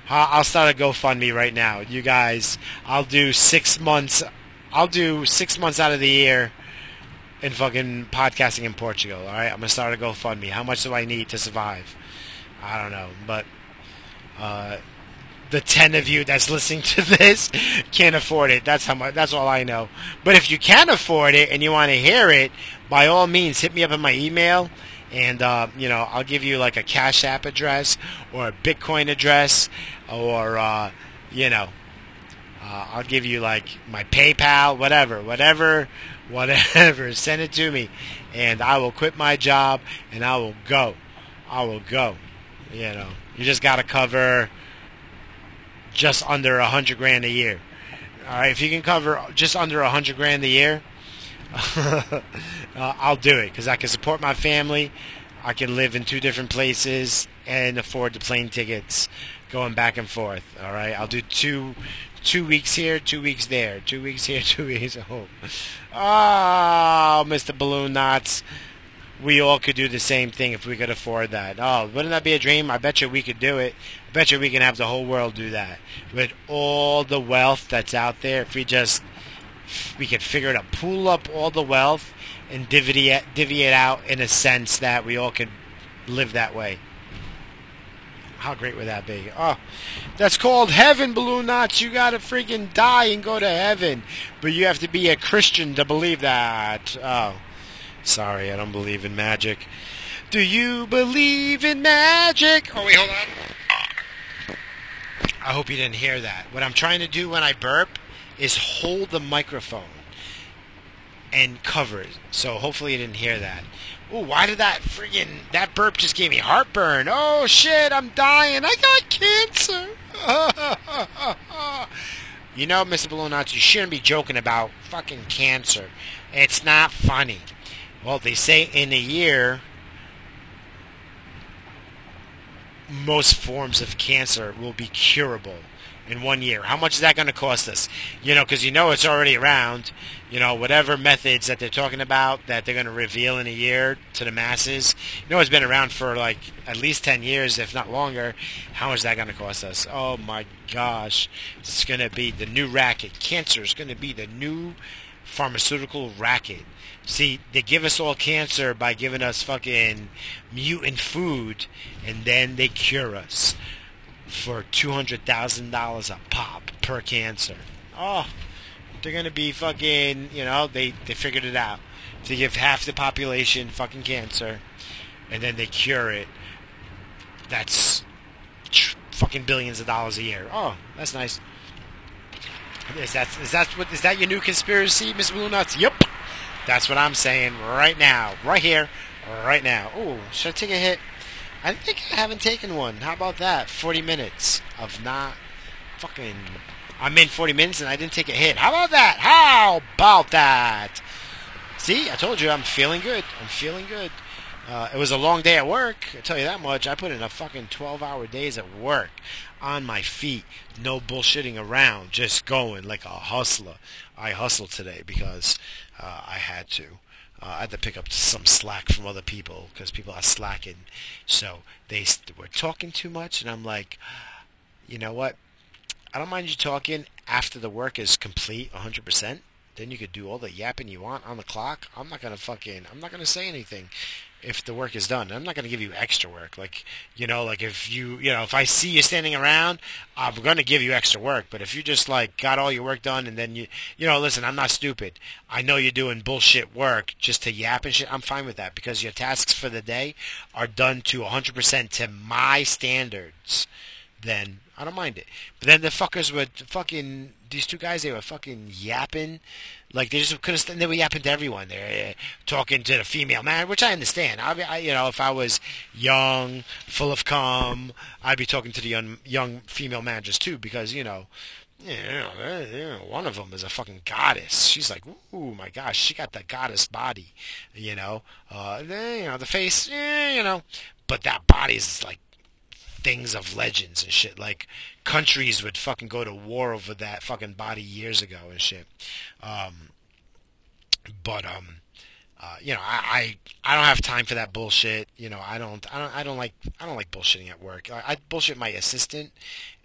I'll start a GoFundMe right now. You guys, I'll do six months. I'll do six months out of the year in fucking podcasting in Portugal. All right, I'm gonna start a GoFundMe. How much do I need to survive? I don't know, but uh, the ten of you that's listening to this can't afford it. That's how much. That's all I know. But if you can afford it and you want to hear it, by all means, hit me up in my email, and uh, you know I'll give you like a Cash App address or a Bitcoin address, or uh, you know uh, I'll give you like my PayPal, whatever, whatever, [LAUGHS] whatever. Send it to me, and I will quit my job and I will go. I will go. You know, you just got to cover just under a hundred grand a year. All right, if you can cover just under a hundred grand a year, [LAUGHS] uh, I'll do it because I can support my family. I can live in two different places and afford the plane tickets going back and forth. All right, I'll do two two weeks here, two weeks there, two weeks here, [LAUGHS] two weeks at home. Oh, Mr. Balloon Knots. We all could do the same thing if we could afford that. Oh, wouldn't that be a dream? I bet you we could do it. Bet you we can have the whole world do that. With all the wealth that's out there, if we just, we could figure it out, pool up all the wealth and divvy it, divvy it out in a sense that we all could live that way. How great would that be? Oh, that's called heaven, balloon knots. You gotta freaking die and go to heaven, but you have to be a Christian to believe that. Oh, sorry, I don't believe in magic. Do you believe in magic? Oh wait, hold on. I hope you didn't hear that. What I'm trying to do when I burp is hold the microphone and cover it. So hopefully you didn't hear that. Ooh, why did that friggin' that burp just gave me heartburn? Oh shit, I'm dying. I got cancer. [LAUGHS] you know, Mr. Balloon Nuts, you shouldn't be joking about fucking cancer. It's not funny. Well, they say in a year, most forms of cancer will be curable in one year. How much is that going to cost us? You know, because you know it's already around. You know, whatever methods that they're talking about that they're going to reveal in a year to the masses. You know, it's been around for like at least 10 years, if not longer. How much is that going to cost us? Oh my gosh. It's going to be the new racket. Cancer is going to be the new pharmaceutical racket. See, they give us all cancer by giving us fucking mutant food, and then they cure us for $200,000 a pop per cancer. Oh, they're going to be fucking, you know, they, they figured it out. To give half the population fucking cancer, and then they cure it. That's fucking billions of dollars a year. Oh, that's nice. Is that is that what is that your new conspiracy, Miss Blue Nuts? Yep. That's what I'm saying right now, right here, right now. Oh, should I take a hit? I think I haven't taken one. How about that? 40 minutes of not fucking. I'm in 40 minutes and I didn't take a hit. How about that? How about that? See, I told you I'm feeling good. I'm feeling good. Uh, it was a long day at work. I tell you that much. I put in a fucking 12 hour days at work on my feet. No bullshitting around. Just going like a hustler. I hustled today because uh, I had to. Uh, I had to pick up some slack from other people because people are slacking. So they were talking too much, and I'm like, you know what? I don't mind you talking after the work is complete 100%. Then you could do all the yapping you want on the clock. I'm not gonna fucking. I'm not gonna say anything if the work is done. I'm not going to give you extra work. Like, you know, like if you, you know, if I see you standing around, I'm going to give you extra work. But if you just like got all your work done and then you, you know, listen, I'm not stupid. I know you're doing bullshit work just to yap and shit. I'm fine with that because your tasks for the day are done to 100% to my standards. Then I don't mind it. But then the fuckers were fucking these two guys. They were fucking yapping, like they just could have. They were yapping to everyone. They're uh, talking to the female man, which I understand. I, I, you know, if I was young, full of cum, I'd be talking to the young, young female managers too, because you know. You know, one of them is a fucking goddess. She's like, ooh, my gosh, she got the goddess body, you know. Uh, you know, the face, eh, you know, but that body is like things of legends and shit. Like countries would fucking go to war over that fucking body years ago and shit. Um, but um, uh, you know, I, I I don't have time for that bullshit. You know, I don't I don't I don't like I don't like bullshitting at work. I, I bullshit my assistant,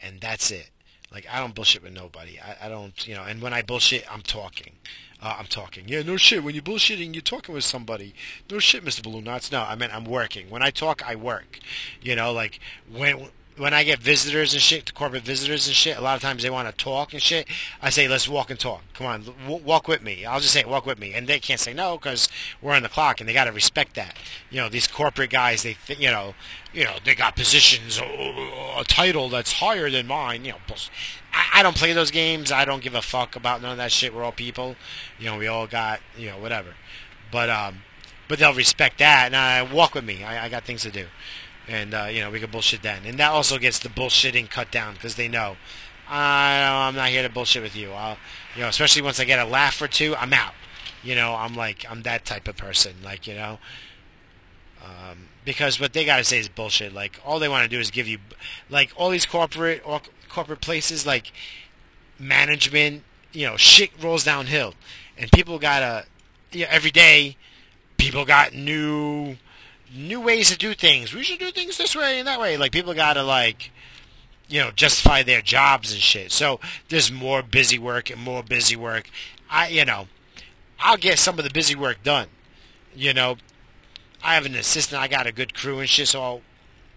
and that's it. Like I don't bullshit with nobody. I, I don't, you know. And when I bullshit, I'm talking. Uh, I'm talking. Yeah, no shit. When you're bullshitting, you're talking with somebody. No shit, Mr. Balloon Knots. No, I mean I'm working. When I talk, I work. You know, like when when I get visitors and shit, corporate visitors and shit, a lot of times they want to talk and shit. I say, let's walk and talk. Come on, w- walk with me. I'll just say, walk with me, and they can't say no because we're on the clock, and they got to respect that. You know, these corporate guys, they, th- you know, you know, they got positions, uh, a title that's higher than mine. You know, I, I don't play those games. I don't give a fuck about none of that shit. We're all people. You know, we all got, you know, whatever. But um, but they'll respect that, and I walk with me. I, I got things to do and uh, you know we can bullshit then, and that also gets the bullshitting cut down because they know I, I'm not here to bullshit with you. I'll, you know, especially once I get a laugh or two, I'm out. You know, I'm like I'm that type of person. Like you know, um, because what they gotta say is bullshit. Like all they want to do is give you, like all these corporate or corporate places, like management. You know, shit rolls downhill, and people gotta. You know, every day, people got new new ways to do things. We should do things this way and that way. Like people gotta like you know, justify their jobs and shit. So there's more busy work and more busy work. I you know, I'll get some of the busy work done. You know, I have an assistant, I got a good crew and shit, so I'll,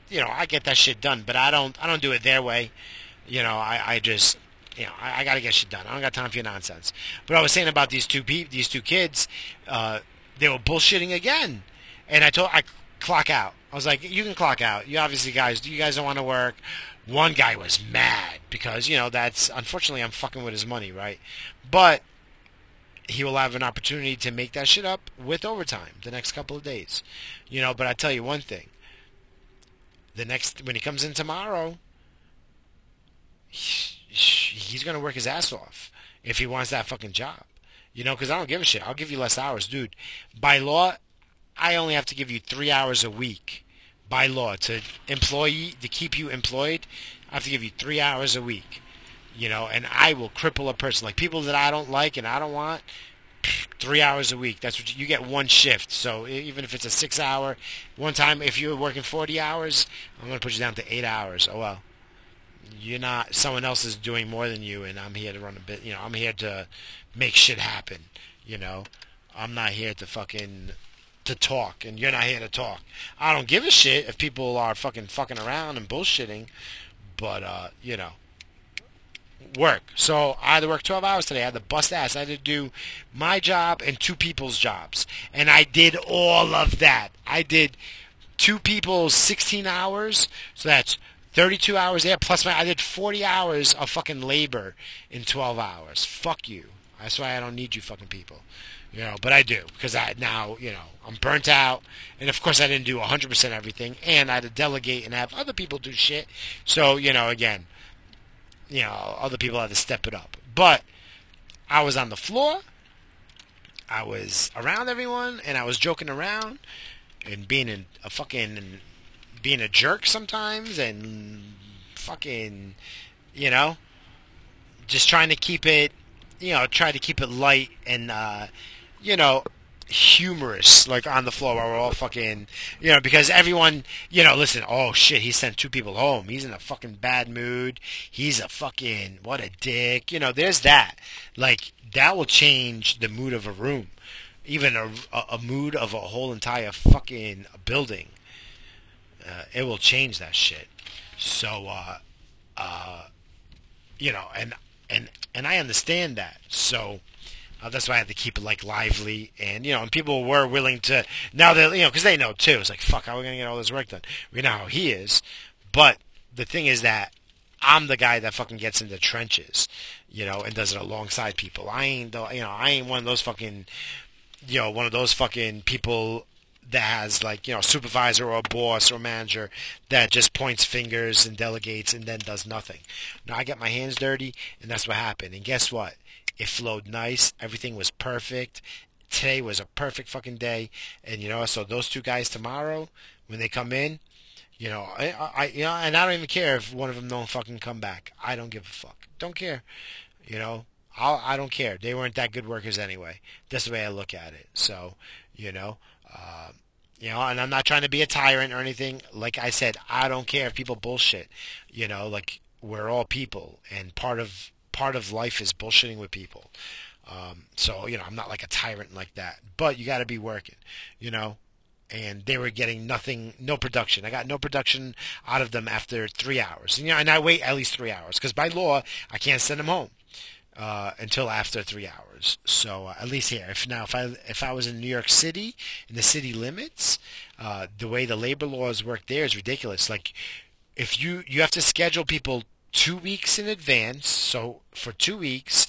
you know, I get that shit done, but I don't I don't do it their way. You know, I, I just you know, I, I got to get shit done. I don't got time for your nonsense. But I was saying about these two pe- these two kids, uh, they were bullshitting again, and I told I clock out. I was like, you can clock out. You obviously guys, you guys don't want to work. One guy was mad because you know that's unfortunately I'm fucking with his money, right? But he will have an opportunity to make that shit up with overtime the next couple of days, you know. But I tell you one thing: the next when he comes in tomorrow, he's gonna work his ass off if he wants that fucking job, you know. Because I don't give a shit. I'll give you less hours, dude. By law, I only have to give you three hours a week by law to employee to keep you employed. I have to give you three hours a week, you know, and I will cripple a person like people that I don't like and I don't want. Three hours a week. That's what you, you get one shift. So even if it's a six hour, one time if you're working forty hours, I'm gonna put you down to eight hours. Oh well, you're not. Someone else is doing more than you, and I'm here to run a bit. You know, I'm here to make shit happen. You know, I'm not here to fucking to talk, and you're not here to talk. I don't give a shit if people are fucking fucking around and bullshitting, but uh, you know, work. So I had to work 12 hours today. I had to bust ass. I had to do my job and two people's jobs, and I did all of that. I did two people's 16 hours, so that's 32 hours there plus my. I did 40 hours of fucking labor in 12 hours. Fuck you. That's why I don't need you fucking people. You know, but I do because I now, you know, I'm burnt out, and of course I didn't do 100% everything, and I had to delegate and have other people do shit. So you know, again, you know, other people had to step it up. But I was on the floor, I was around everyone, and I was joking around and being a, a fucking being a jerk sometimes, and fucking, you know, just trying to keep it, you know, try to keep it light and. uh you know, humorous, like on the floor while we're all fucking, you know, because everyone, you know, listen, oh shit, he sent two people home. He's in a fucking bad mood. He's a fucking, what a dick. You know, there's that. Like, that will change the mood of a room. Even a, a, mood of a whole entire fucking building. Uh, it will change that shit. So, uh, uh, you know, and, and, and I understand that. So, uh, that's why I had to keep it like lively, and you know, and people were willing to now that you know because they know too. It's like fuck, how are we gonna get all this work done? We know how he is, but the thing is that I'm the guy that fucking gets in the trenches, you know, and does it alongside people. I ain't, the, you know, I ain't one of those fucking, you know, one of those fucking people that has like you know supervisor or boss or manager that just points fingers and delegates and then does nothing. Now I get my hands dirty, and that's what happened. And guess what? It flowed nice. Everything was perfect. Today was a perfect fucking day. And you know, so those two guys tomorrow, when they come in, you know, I, I you know, and I don't even care if one of them don't fucking come back. I don't give a fuck. Don't care. You know, I'll, I don't care. They weren't that good workers anyway. That's the way I look at it. So, you know, uh, you know, and I'm not trying to be a tyrant or anything. Like I said, I don't care if people bullshit. You know, like we're all people, and part of part of life is bullshitting with people. Um, so you know, I'm not like a tyrant like that, but you got to be working, you know. and they were getting nothing, no production. I got no production out of them after three hours. And, you know, and I wait at least three hours because by law I can't send them home uh, until after three hours. So uh, at least here, if now if I if I was in New York City in the city limits, uh, the way the labor laws work there is ridiculous. Like if you you have to schedule people two weeks in advance, so for two weeks,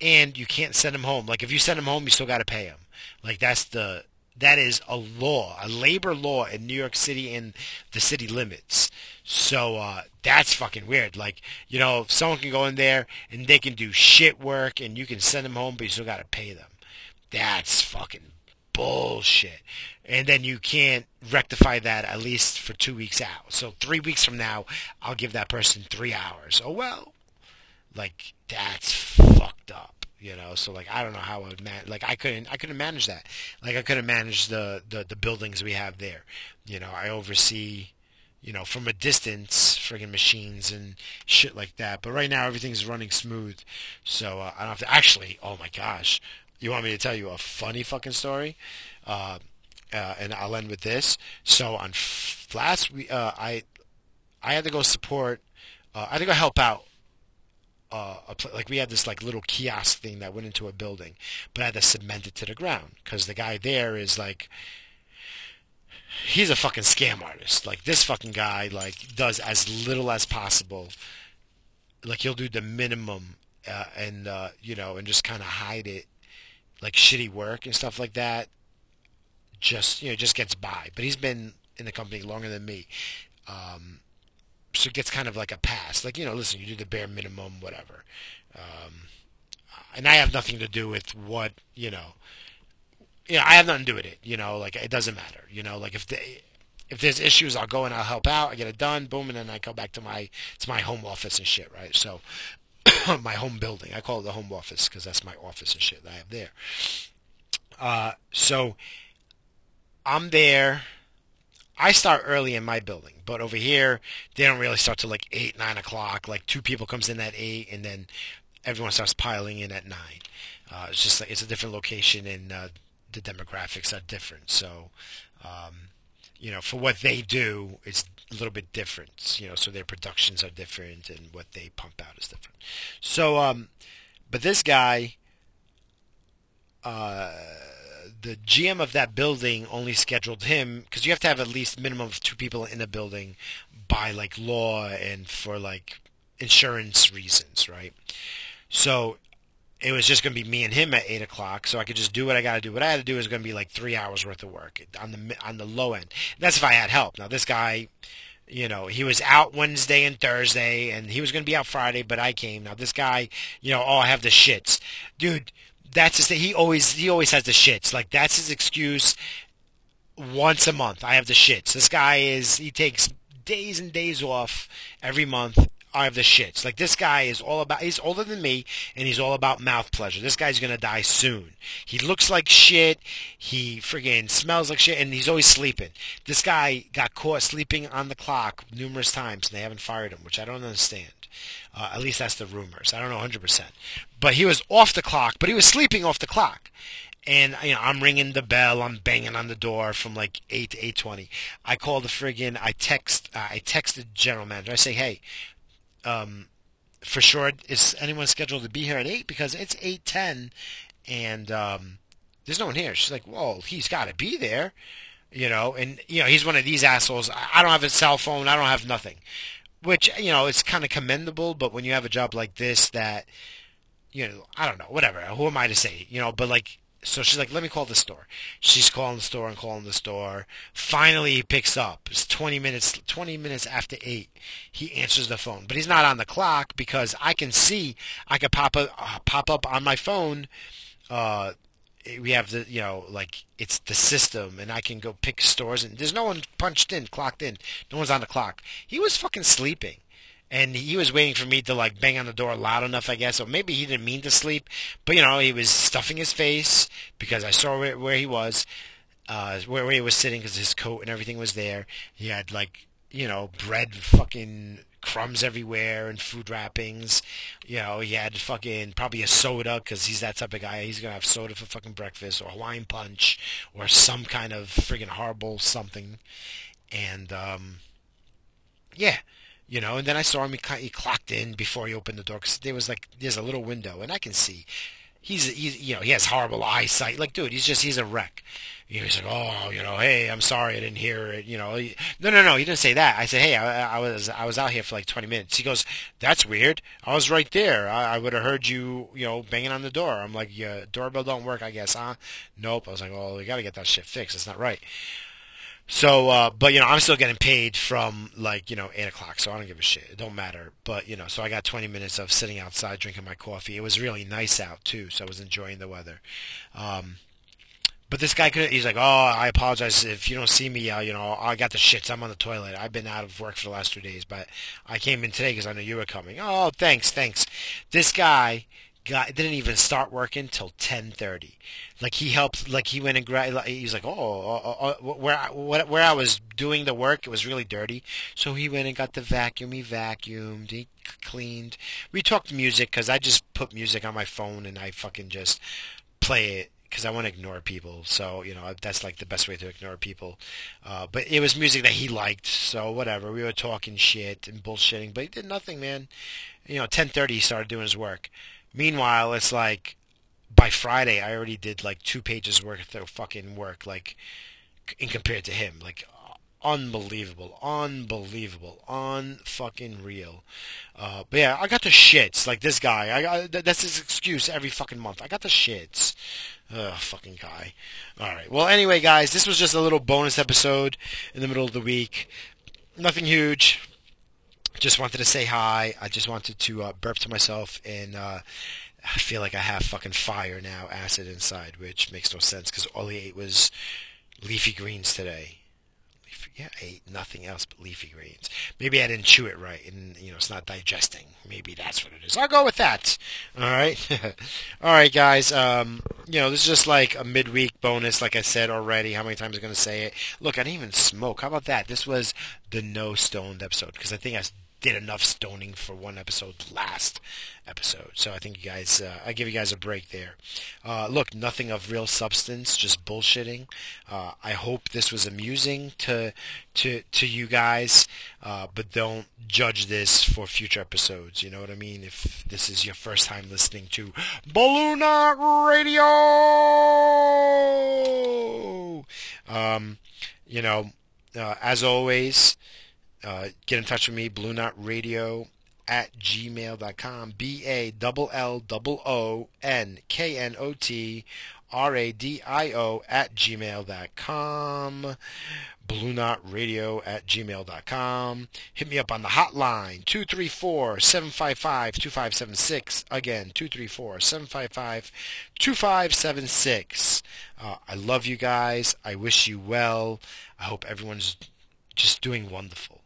and you can't send them home. Like if you send them home, you still got to pay them. Like that's the that is a law, a labor law in New York City and the city limits. So uh, that's fucking weird. Like, you know, someone can go in there and they can do shit work and you can send them home, but you still got to pay them. That's fucking bullshit. And then you can't rectify that at least for two weeks out. So three weeks from now, I'll give that person three hours. Oh well. Like, that's fucked up you know so like i don't know how i would man like i couldn't i couldn't manage that like i couldn't manage the, the the buildings we have there you know i oversee you know from a distance friggin machines and shit like that but right now everything's running smooth so uh, i don't have to actually oh my gosh you want me to tell you a funny fucking story uh, uh, and i'll end with this so on f- last week, uh, i i had to go support uh, i had to go help out uh, a, like we had this like little kiosk thing that went into a building, but I had to cement it to the ground because the guy there is like he's a fucking scam artist. Like this fucking guy like does as little as possible. Like he'll do the minimum uh, and uh, you know and just kind of hide it, like shitty work and stuff like that. Just you know just gets by. But he's been in the company longer than me. Um, so it gets kind of like a pass. Like you know, listen, you do the bare minimum, whatever. Um, and I have nothing to do with what you know. Yeah, I have nothing to do with it. You know, like it doesn't matter. You know, like if they, if there's issues, I'll go and I'll help out. I get it done, boom, and then I go back to my it's my home office and shit, right? So [COUGHS] my home building, I call it the home office because that's my office and shit that I have there. Uh, so I'm there I start early in my building, but over here they don't really start till like eight, nine o'clock. Like two people comes in at eight, and then everyone starts piling in at nine. Uh, it's just like it's a different location, and uh, the demographics are different. So, um, you know, for what they do, it's a little bit different. You know, so their productions are different, and what they pump out is different. So, um, but this guy. Uh, the GM of that building only scheduled him because you have to have at least minimum of two people in a building by like law and for like insurance reasons, right? So it was just going to be me and him at eight o'clock, so I could just do what I got to do. What I had to do was going to be like three hours worth of work on the on the low end. That's if I had help. Now this guy, you know, he was out Wednesday and Thursday, and he was going to be out Friday, but I came. Now this guy, you know, oh I have the shits, dude that's his thing. He always he always has the shits. Like that's his excuse. Once a month, I have the shits. This guy is he takes days and days off every month. I have the shits. Like this guy is all about. He's older than me, and he's all about mouth pleasure. This guy's gonna die soon. He looks like shit. He friggin' smells like shit, and he's always sleeping. This guy got caught sleeping on the clock numerous times, and they haven't fired him, which I don't understand. Uh, at least that's the rumors. I don't know 100%. But he was off the clock, but he was sleeping off the clock. And you know, I'm ringing the bell, I'm banging on the door from like eight to eight twenty. I call the friggin' I text uh, I text the general manager. I say, hey, um, for sure, is anyone scheduled to be here at eight? Because it's eight ten, and um, there's no one here. She's like, well, he's got to be there, you know. And you know, he's one of these assholes. I don't have a cell phone. I don't have nothing which you know it's kind of commendable. But when you have a job like this, that you know, I don't know, whatever. Who am I to say? You know, but like, so she's like, let me call the store. She's calling the store and calling the store. Finally, he picks up. It's 20 minutes, 20 minutes after 8. He answers the phone, but he's not on the clock because I can see, I could pop up, uh, pop up on my phone, uh, we have the you know like it's the system and I can go pick stores and there's no one punched in clocked in no one's on the clock he was fucking sleeping and he was waiting for me to like bang on the door loud enough I guess or maybe he didn't mean to sleep but you know he was stuffing his face because I saw where, where he was uh where, where he was sitting because his coat and everything was there he had like you know bread fucking crumbs everywhere and food wrappings. You know, he had fucking probably a soda because he's that type of guy. He's gonna have soda for fucking breakfast or Hawaiian punch or some kind of friggin' horrible something. And um, yeah, you know. And then I saw him. He, he clocked in before he opened the door because there was like there's a little window and I can see. He's, he's, you know, he has horrible eyesight. Like, dude, he's just, he's a wreck. You know, he's like, oh, you know, hey, I'm sorry I didn't hear it. You know, he, no, no, no, he didn't say that. I said, hey, I, I was, I was out here for like 20 minutes. He goes, that's weird. I was right there. I, I would have heard you, you know, banging on the door. I'm like, yeah, doorbell don't work, I guess, huh? Nope. I was like, well, we got to get that shit fixed. It's not right. So, uh, but you know, I'm still getting paid from like you know eight o'clock, so I don't give a shit. It don't matter. But you know, so I got 20 minutes of sitting outside drinking my coffee. It was really nice out too, so I was enjoying the weather. Um, but this guy could, he's like, oh, I apologize if you don't see me, uh, you know, I got the shits. I'm on the toilet. I've been out of work for the last two days, but I came in today because I knew you were coming. Oh, thanks, thanks. This guy got, didn't even start working till 10:30. Like he helped, like he went and grabbed, he's like, oh, oh, oh, oh where, where I was doing the work, it was really dirty. So he went and got the vacuum, he vacuumed, he cleaned. We talked music because I just put music on my phone and I fucking just play it because I want to ignore people. So you know that's like the best way to ignore people. Uh, but it was music that he liked, so whatever. We were talking shit and bullshitting, but he did nothing, man. You know, 10:30 he started doing his work. Meanwhile, it's like by Friday I already did like two pages worth of fucking work, like in compared to him, like unbelievable, unbelievable, unfucking real. Uh, but yeah, I got the shits. Like this guy, I got that's his excuse every fucking month. I got the shits. Ugh, fucking guy. All right. Well, anyway, guys, this was just a little bonus episode in the middle of the week. Nothing huge. Just wanted to say hi. I just wanted to uh, burp to myself and. Uh, I feel like I have fucking fire now, acid inside, which makes no sense because all he ate was leafy greens today yeah, I ate nothing else but leafy greens. Maybe I didn't chew it right, and you know it's not digesting. Maybe that's what it is. I'll go with that. All right, [LAUGHS] all right, guys. Um, you know this is just like a midweek bonus, like I said already. How many times am I going to say it? Look, I didn't even smoke. How about that? This was the no stoned episode because I think I did enough stoning for one episode last episode. So I think you guys, uh, I give you guys a break there. Uh, look, nothing of real substance, just bullshitting. Uh, I hope this was amusing to to to you guys, uh, but don't judge this for future episodes. You know what I mean? If this is your first time listening to Balloon Knot Radio, um, you know, uh, as always. Uh, get in touch with me, BalloonKnotRadio at gmail.com. B A L L O N K N O T R A D I O at gmail.com. BalloonKnotRadio at gmail.com. Hit me up on the hotline, 234-755-2576. Again, 234-755-2576. Uh, I love you guys. I wish you well. I hope everyone's just doing wonderful.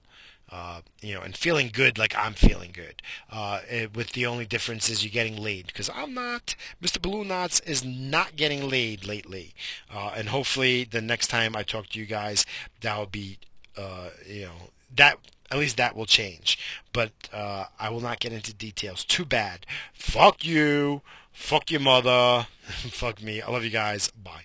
Uh, you know, and feeling good like I'm feeling good. Uh, it, with the only difference is you're getting laid because I'm not. Mr. Blue Knots is not getting laid lately, uh, and hopefully the next time I talk to you guys, that'll be, uh, you know, that at least that will change. But uh, I will not get into details. Too bad. Fuck you. Fuck your mother. [LAUGHS] Fuck me. I love you guys. Bye.